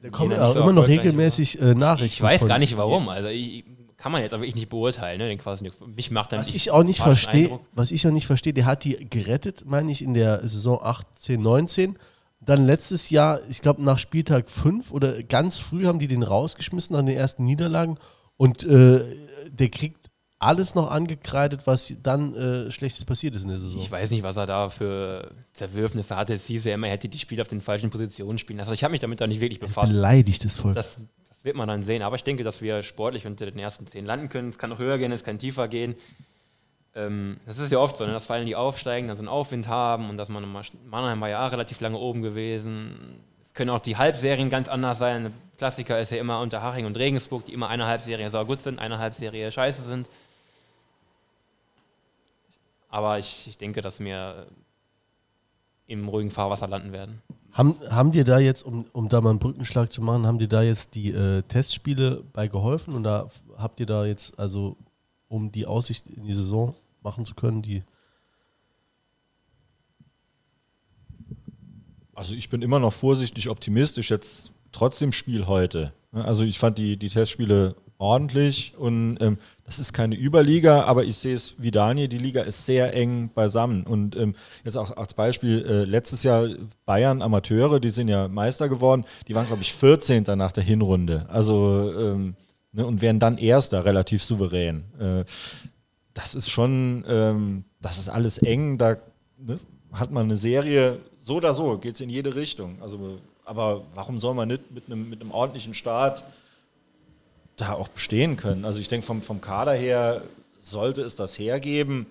da kommen auch so immer noch regelmäßig äh, Nachrichten. Ich, ich weiß gar nicht warum. Also ich, kann man jetzt aber wirklich nicht beurteilen. Ne? Den quasi, mich macht dann was ich auch nicht verstehe, was ich auch nicht verstehe, der hat die gerettet, meine ich, in der Saison 18, 19. Dann letztes Jahr, ich glaube nach Spieltag 5 oder ganz früh haben die den rausgeschmissen an den ersten Niederlagen und äh, der kriegt alles noch angekreidet, was dann äh, Schlechtes passiert ist in der Saison. Ich weiß nicht, was er da für Zerwürfnisse hatte. Es hieß ja immer, er hätte die Spiele auf den falschen Positionen spielen lassen. Also ich habe mich damit auch nicht wirklich befasst. Beleidigt das voll. Das, das, wird man dann sehen. Aber ich denke, dass wir sportlich unter den ersten zehn landen können. Es kann noch höher gehen, es kann tiefer gehen. Ähm, das ist ja oft so, ne, dass vor allem die aufsteigen, dann so einen Aufwind haben und dass man Mannheim war ja relativ lange oben gewesen. Es können auch die Halbserien ganz anders sein. Ein Klassiker ist ja immer unter Haching und Regensburg, die immer eine Halbserie sehr gut sind, eine Halbserie scheiße sind. Aber ich, ich denke, dass wir im ruhigen Fahrwasser landen werden. Haben, haben dir da jetzt, um, um da mal einen Brückenschlag zu machen, haben dir da jetzt die äh, Testspiele bei geholfen? Und da habt ihr da jetzt, also um die Aussicht in die Saison machen zu können, die Also ich bin immer noch vorsichtig optimistisch jetzt trotz dem Spiel heute. Also ich fand die, die Testspiele ordentlich und ähm, das ist keine Überliga, aber ich sehe es wie Daniel, die Liga ist sehr eng beisammen. Und ähm, jetzt auch als Beispiel, äh, letztes Jahr Bayern Amateure, die sind ja Meister geworden, die waren, glaube ich, 14. nach der Hinrunde. Also ähm, ne, und wären dann Erster, relativ souverän. Äh, das ist schon, ähm, das ist alles eng, da ne, hat man eine Serie, so oder so, geht es in jede Richtung. Also, aber warum soll man nicht mit einem, mit einem ordentlichen Start da auch bestehen können. Also ich denke, vom, vom Kader her sollte es das hergeben.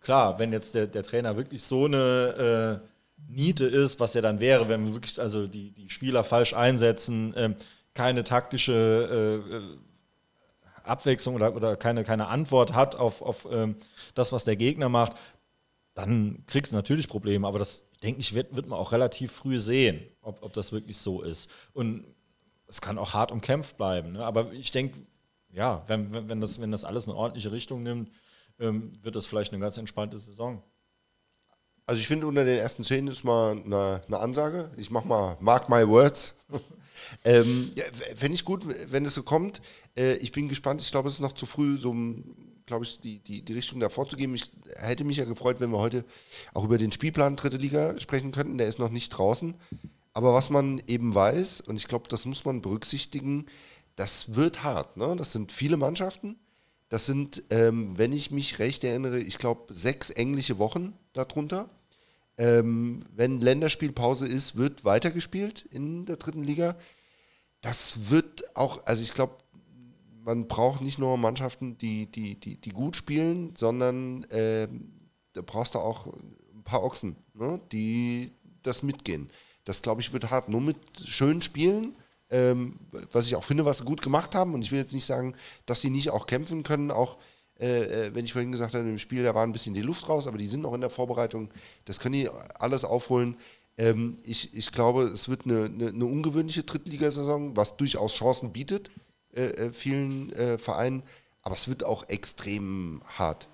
Klar, wenn jetzt der, der Trainer wirklich so eine äh, Niete ist, was er dann wäre, wenn wir wirklich also die, die Spieler falsch einsetzen, äh, keine taktische äh, Abwechslung oder, oder keine, keine Antwort hat auf, auf ähm, das, was der Gegner macht, dann kriegst du natürlich Probleme. Aber das, denke ich, wird, wird man auch relativ früh sehen, ob, ob das wirklich so ist. Und es kann auch hart umkämpft bleiben. Ne? Aber ich denke, ja, wenn, wenn, wenn, das, wenn das alles eine ordentliche Richtung nimmt, ähm, wird das vielleicht eine ganz entspannte Saison. Also ich finde, unter den ersten zehn ist mal eine, eine Ansage. Ich mache mal Mark my words. [laughs] ähm, ja, Fände ich gut, wenn es so kommt. Äh, ich bin gespannt. Ich glaube, es ist noch zu früh, so glaube ich, die, die, die Richtung da vorzugeben. Ich hätte mich ja gefreut, wenn wir heute auch über den Spielplan Dritte Liga sprechen könnten. Der ist noch nicht draußen. Aber was man eben weiß, und ich glaube, das muss man berücksichtigen, das wird hart. Ne? Das sind viele Mannschaften. Das sind, ähm, wenn ich mich recht erinnere, ich glaube, sechs englische Wochen darunter. Ähm, wenn Länderspielpause ist, wird weitergespielt in der dritten Liga. Das wird auch, also ich glaube, man braucht nicht nur Mannschaften, die, die, die, die gut spielen, sondern äh, da brauchst du auch ein paar Ochsen, ne? die das mitgehen. Das, glaube ich, wird hart. Nur mit schönen Spielen, ähm, was ich auch finde, was sie gut gemacht haben. Und ich will jetzt nicht sagen, dass sie nicht auch kämpfen können. Auch äh, äh wenn ich vorhin gesagt habe, im Spiel, da war ein bisschen die Luft raus, aber die sind noch in der Vorbereitung. Das können die alles aufholen. Ähm, ich, ich glaube, es wird eine, eine, eine ungewöhnliche Drittligasaison, was durchaus Chancen bietet, äh, äh vielen äh, Vereinen. Aber es wird auch extrem hart.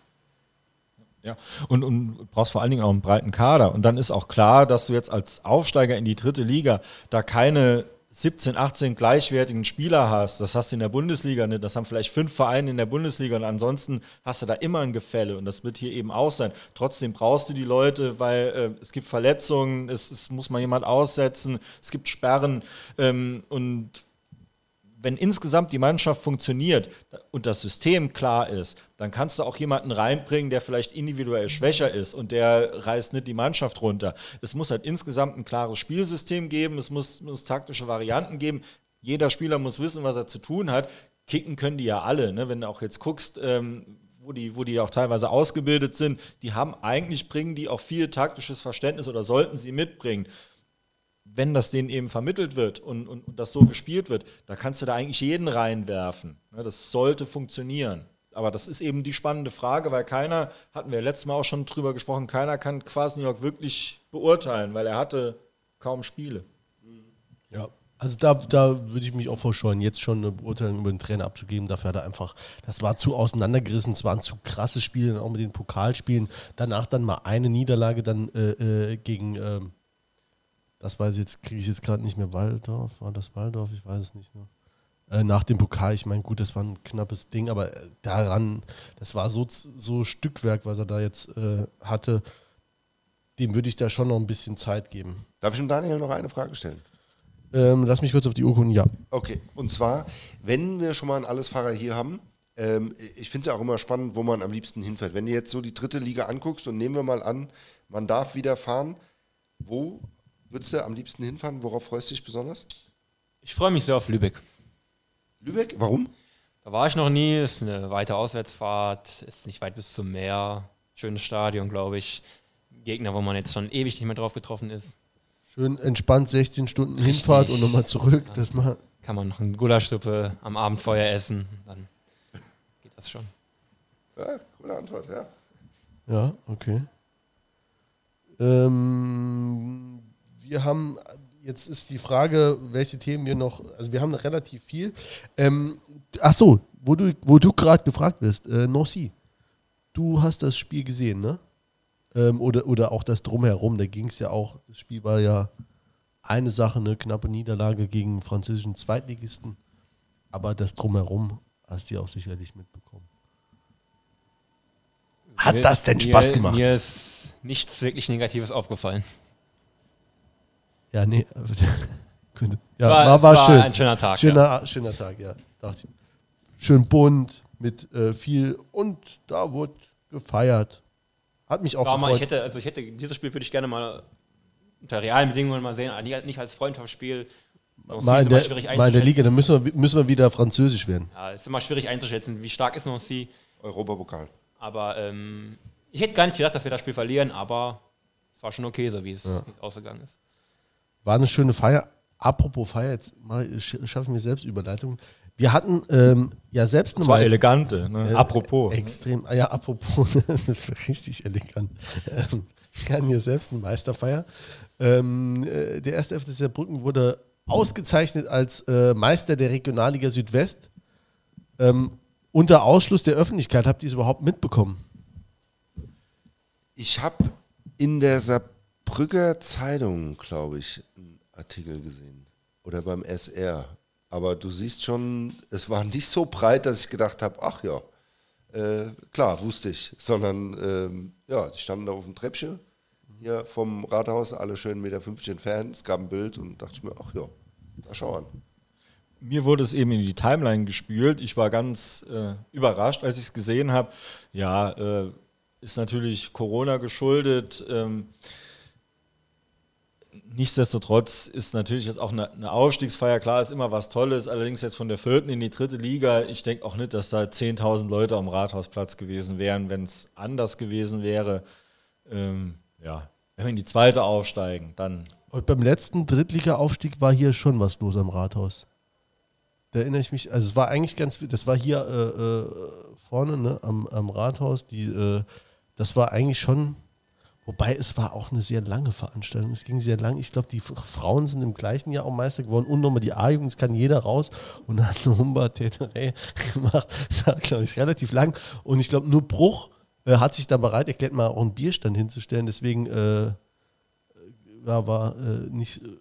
Ja, und, und brauchst vor allen Dingen auch einen breiten Kader. Und dann ist auch klar, dass du jetzt als Aufsteiger in die dritte Liga da keine 17, 18 gleichwertigen Spieler hast. Das hast du in der Bundesliga nicht. Das haben vielleicht fünf Vereine in der Bundesliga und ansonsten hast du da immer ein Gefälle und das wird hier eben auch sein. Trotzdem brauchst du die Leute, weil äh, es gibt Verletzungen, es, es, muss mal jemand aussetzen, es gibt Sperren ähm, und wenn insgesamt die Mannschaft funktioniert und das System klar ist, dann kannst du auch jemanden reinbringen, der vielleicht individuell schwächer ist und der reißt nicht die Mannschaft runter. Es muss halt insgesamt ein klares Spielsystem geben, es muss, muss taktische Varianten geben. Jeder Spieler muss wissen, was er zu tun hat. Kicken können die ja alle. Ne? Wenn du auch jetzt guckst, ähm, wo die, wo die auch teilweise ausgebildet sind, die haben eigentlich, bringen die auch viel taktisches Verständnis oder sollten sie mitbringen wenn das denen eben vermittelt wird und, und, und, das so gespielt wird, da kannst du da eigentlich jeden reinwerfen. Ne, das sollte funktionieren. Aber das ist eben die spannende Frage, weil keiner, hatten wir letztes Mal auch schon drüber gesprochen, keiner kann York wirklich beurteilen, weil er hatte kaum Spiele. Ja. Also da, da würde ich mich auch vorscheuen, jetzt schon eine Beurteilung über den Trainer abzugeben. Dafür hat er einfach, das war zu auseinandergerissen, es waren zu krasse Spiele, auch mit den Pokalspielen. Danach dann mal eine Niederlage dann äh, äh, gegen, ähm, das weiß ich jetzt, kriege ich jetzt gerade nicht mehr, Waldorf, war das Waldorf? Ich weiß es nicht. Ne? Äh, nach dem Pokal, ich meine, gut, das war ein knappes Ding, aber äh, daran, das war so, so Stückwerk, was er da jetzt äh, hatte, dem würde ich da schon noch ein bisschen Zeit geben. Darf ich dem Daniel noch eine Frage stellen? Ähm, lass mich kurz auf die Uhr gucken, ja. Okay, und zwar, wenn wir schon mal einen Allesfahrer hier haben, ähm, ich finde es ja auch immer spannend, wo man am liebsten hinfährt. Wenn du jetzt so die dritte Liga anguckst und nehmen wir mal an, man darf wieder fahren, wo würdest du am liebsten hinfahren? Worauf freust du dich besonders? Ich freue mich sehr auf Lübeck. Lübeck, warum? Da war ich noch nie, ist eine weite Auswärtsfahrt, ist nicht weit bis zum Meer. Schönes Stadion, glaube ich. Gegner, wo man jetzt schon ewig nicht mehr drauf getroffen ist. Schön entspannt 16 Stunden Richtig. Hinfahrt und nochmal zurück. Das mal, Kann man noch eine Gulaschsuppe am Abendfeuer essen, dann geht das schon. Ja, coole Antwort, ja. ja, okay. Ähm, wir haben, jetzt ist die Frage, welche Themen wir noch, also wir haben noch relativ viel. Ähm, ach so, wo du, wo du gerade gefragt wirst, äh, Nancy, du hast das Spiel gesehen, ne? Ähm, oder, oder auch das Drumherum, da ging es ja auch, das Spiel war ja eine Sache, eine knappe Niederlage gegen einen französischen Zweitligisten, aber das Drumherum hast du ja auch sicherlich mitbekommen. Hat Mir das ist- denn Spaß mir, gemacht? Mir ist nichts wirklich Negatives aufgefallen. Ja, nee. [laughs] könnte- ja, war, war, war, schön. ein schöner Tag. schöner, schöner Tag, ja. Dachte ich. Schön bunt, mit äh, viel und da wurde gefeiert. Hat mich auch War mal, ich gefreut. hätte, also ich hätte, dieses Spiel würde ich gerne mal unter realen Bedingungen mal sehen, nicht, nicht als Freundschaftsspiel. Mal, ist in immer der, schwierig mal in der. Liga, dann müssen wir, müssen wir wieder französisch werden. Ja, ist immer schwierig einzuschätzen, wie stark ist Nancy. Europapokal. Aber ähm, ich hätte gar nicht gedacht, dass wir das Spiel verlieren, aber es war schon okay, so wie es, Ja. wie es ausgegangen ist. War eine schöne Feier. Apropos Feier, jetzt mal, sch- schaffen wir selbst Überleitung. Wir hatten ähm, ja selbst eine Das war Mei- elegante, ne? Äh, apropos. Extrem. Ah ja, apropos, [laughs] das ist richtig elegant. Ähm, wir hatten hier selbst eine Meisterfeier. Ähm, äh, der erste FC Saarbrücken wurde ausgezeichnet als äh, Meister der Regionalliga Südwest. Ähm, unter Ausschluss der Öffentlichkeit. Habt ihr es überhaupt mitbekommen? Ich habe in der Saarbrücker Zeitung, glaube ich, einen Artikel gesehen. Oder beim SR. Aber du siehst schon, es war nicht so breit, dass ich gedacht habe, ach ja, äh, klar, wusste ich. Sondern, ähm, ja, die standen da auf dem Treppchen hier vom Rathaus, alle schön 1,50 Meter entfernt. Es gab ein Bild und dachte ich mir, ach ja, da schau an. Mir wurde es eben in die Timeline gespült. Ich war ganz äh, überrascht, als ich es gesehen habe. Ja, äh, ist natürlich Corona geschuldet. Ähm, nichtsdestotrotz ist natürlich jetzt auch eine, eine Aufstiegsfeier. Klar, ist immer was Tolles. Allerdings jetzt von der vierten in die dritte Liga. Ich denke auch nicht, dass da 10.000 Leute am Rathausplatz gewesen wären, wenn es anders gewesen wäre. Ähm, ja, wenn wir in die zweite aufsteigen, dann Und beim letzten Drittliga-Aufstieg war hier schon was los am Rathaus. Da erinnere ich mich, also es war eigentlich ganz, das war hier äh, äh, vorne ne, am, am Rathaus, die, äh, das war eigentlich schon, wobei es war auch eine sehr lange Veranstaltung, es ging sehr lang, ich glaube die Frauen sind im gleichen Jahr auch Meister geworden. Und nochmal die A-Jugend, kann jeder raus. Und dann [laughs] hat eine Humba-Täterei gemacht, das war glaube ich relativ lang. Und ich glaube nur Bruch äh, hat sich da bereit erklärt, mal auch einen Bierstand hinzustellen, deswegen äh, ja, war äh, nicht, äh,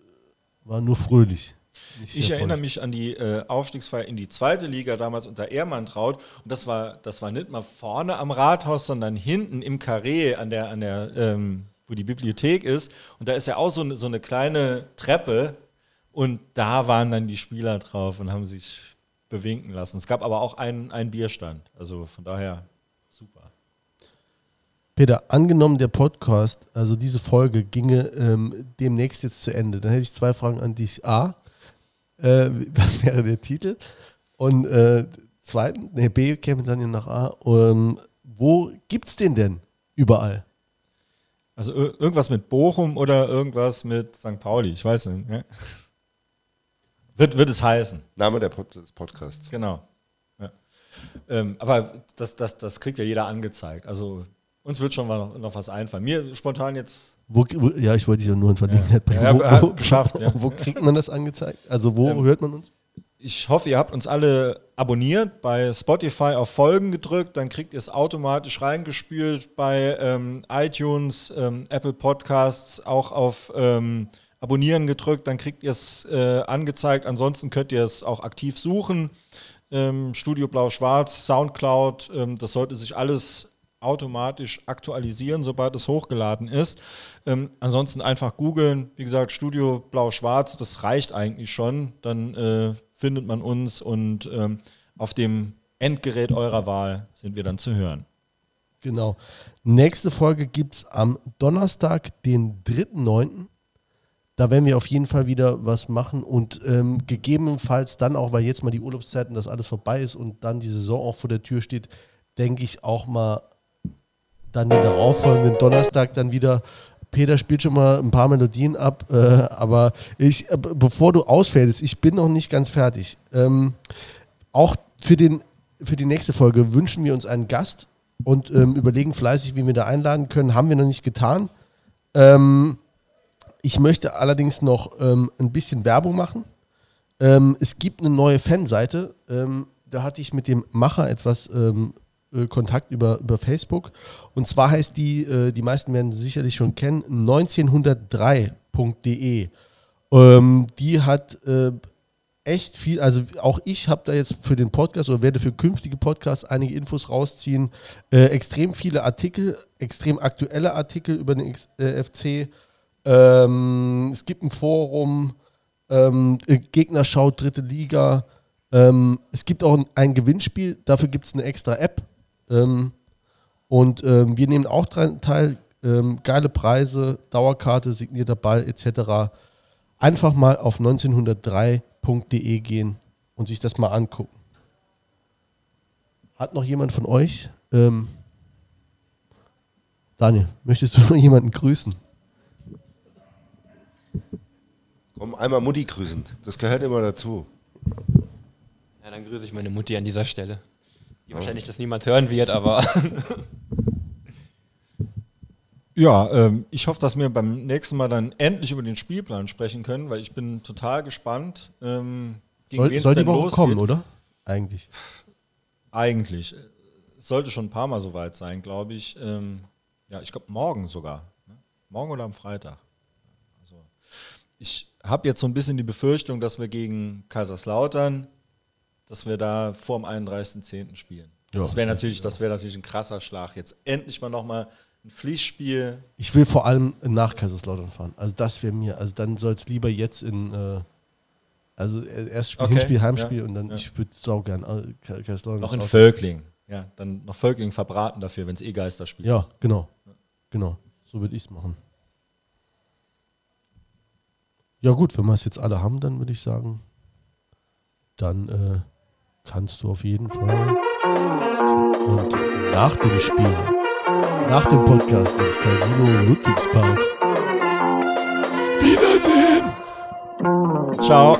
war nur fröhlich. Nicht Ich erinnere mich an die äh, Aufstiegsfeier in die zweite Liga damals unter Ehrmantraut. Und das war, das war nicht mal vorne am Rathaus, sondern hinten im Karree, an der, an der, ähm, wo die Bibliothek ist. Und da ist ja auch so eine, so eine kleine Treppe. Und da waren dann die Spieler drauf und haben sich bewinken lassen. Es gab aber auch einen, einen Bierstand. Also von daher super. Peter, angenommen der Podcast, also diese Folge, ginge ähm, demnächst jetzt zu Ende, dann hätte ich zwei Fragen an dich. A, äh, was wäre der Titel? Und äh, zweitens, nee, B käme dann ja nach A. Ähm, wo gibt's den denn überall? Also ir- irgendwas mit Bochum oder irgendwas mit St. Pauli, ich weiß nicht. Ja? Wird, wird es heißen. Name der Pod des Podcasts. Genau. Ja. Ähm, aber das, das, das kriegt ja jeder angezeigt. Also uns wird schon mal noch, noch was einfallen. Mir spontan jetzt Wo, wo, ja, ich wollte dich ja nur in Verlegenheit bringen. Ja, wo, wo, geschafft, ja. wo kriegt man das angezeigt? Also wo Ähm, hört man uns? Ich hoffe, ihr habt uns alle abonniert, bei Spotify auf Folgen gedrückt, dann kriegt ihr es automatisch reingespült bei ähm, iTunes, ähm, Apple Podcasts, auch auf ähm, Abonnieren gedrückt, dann kriegt ihr es äh, angezeigt. Ansonsten könnt ihr es auch aktiv suchen. Ähm, Studio Blau-Schwarz, Soundcloud, ähm, das sollte sich alles automatisch aktualisieren, sobald es hochgeladen ist. Ähm, ansonsten einfach googeln. Wie gesagt, Studio Blau-Schwarz, das reicht eigentlich schon. Dann äh, findet man uns und ähm, auf dem Endgerät eurer Wahl sind wir dann zu hören. Genau. Nächste Folge gibt es am Donnerstag, den 3.9. Da werden wir auf jeden Fall wieder was machen und ähm, gegebenenfalls dann auch, weil jetzt mal die Urlaubszeiten, das alles vorbei ist und dann die Saison auch vor der Tür steht, denke ich auch mal dann den darauffolgenden Donnerstag dann wieder. Peter spielt schon mal ein paar Melodien ab, äh, aber ich, äh, bevor du ausfällst, ich bin noch nicht ganz fertig. Ähm, auch für, den, für die nächste Folge wünschen wir uns einen Gast und ähm, überlegen fleißig, wie wir da einladen können. Haben wir noch nicht getan. Ähm, ich möchte allerdings noch ähm, ein bisschen Werbung machen. Ähm, es gibt eine neue Fanseite. Ähm, da hatte ich mit dem Macher etwas äh, Kontakt über, über Facebook. Und zwar heißt die, äh, die meisten werden sie sicherlich schon kennen, 1903.de. Ähm, die hat äh, echt viel, also auch ich habe da jetzt für den Podcast oder werde für künftige Podcasts einige Infos rausziehen. Äh, extrem viele Artikel, extrem aktuelle Artikel über den X, äh, FC. Ähm, es gibt ein Forum, ähm, äh, Gegnerschau, dritte Liga. Ähm, es gibt auch ein, ein Gewinnspiel, dafür gibt es eine extra App. Ähm, und ähm, wir nehmen auch dran teil. Ähm, geile Preise, Dauerkarte, signierter Ball etc. Einfach mal auf 1903.de gehen und sich das mal angucken. Hat noch jemand von euch? Ähm, Daniel, möchtest du [laughs] noch jemanden grüßen? Komm, einmal Mutti grüßen. Das gehört immer dazu. Ja, dann grüße ich meine Mutti an dieser Stelle. Die wahrscheinlich das niemand hören wird, aber [laughs] Ja, ähm, ich hoffe, dass wir beim nächsten Mal dann endlich über den Spielplan sprechen können, weil ich bin total gespannt, ähm, gegen Soll, wen es soll die Woche losgeht. kommen, oder? Eigentlich. Eigentlich. Es sollte schon ein paar Mal soweit sein, glaube ich. Ähm, ja, ich glaube morgen sogar. Ne? Morgen oder am Freitag. Also, ich habe jetzt so ein bisschen die Befürchtung, dass wir gegen Kaiserslautern, dass wir da vor dem 31.10. spielen. Ja, das wäre natürlich, das wäre natürlich ein krasser Schlag. Jetzt endlich mal nochmal ein Pflichtspiel. Ich will vor allem nach Kaiserslautern fahren. Also das wäre mir, also dann soll es lieber jetzt in, äh, also erst Spiel, Okay, Hinspiel, Heimspiel ja, und dann, ja. ich würde sau gern äh, Ka- Kaiserslautern. Noch in Völkling. Ja, dann noch Völkling verbraten dafür, wenn es eh Geisterspiel Ja, ist. genau. Genau. So würde ich es machen. Ja gut, wenn wir es jetzt alle haben, dann würde ich sagen, dann äh, kannst du auf jeden Fall und nach dem Spiel, nach dem Podcast ins Casino Ludwigspark. Wiedersehen! Ciao.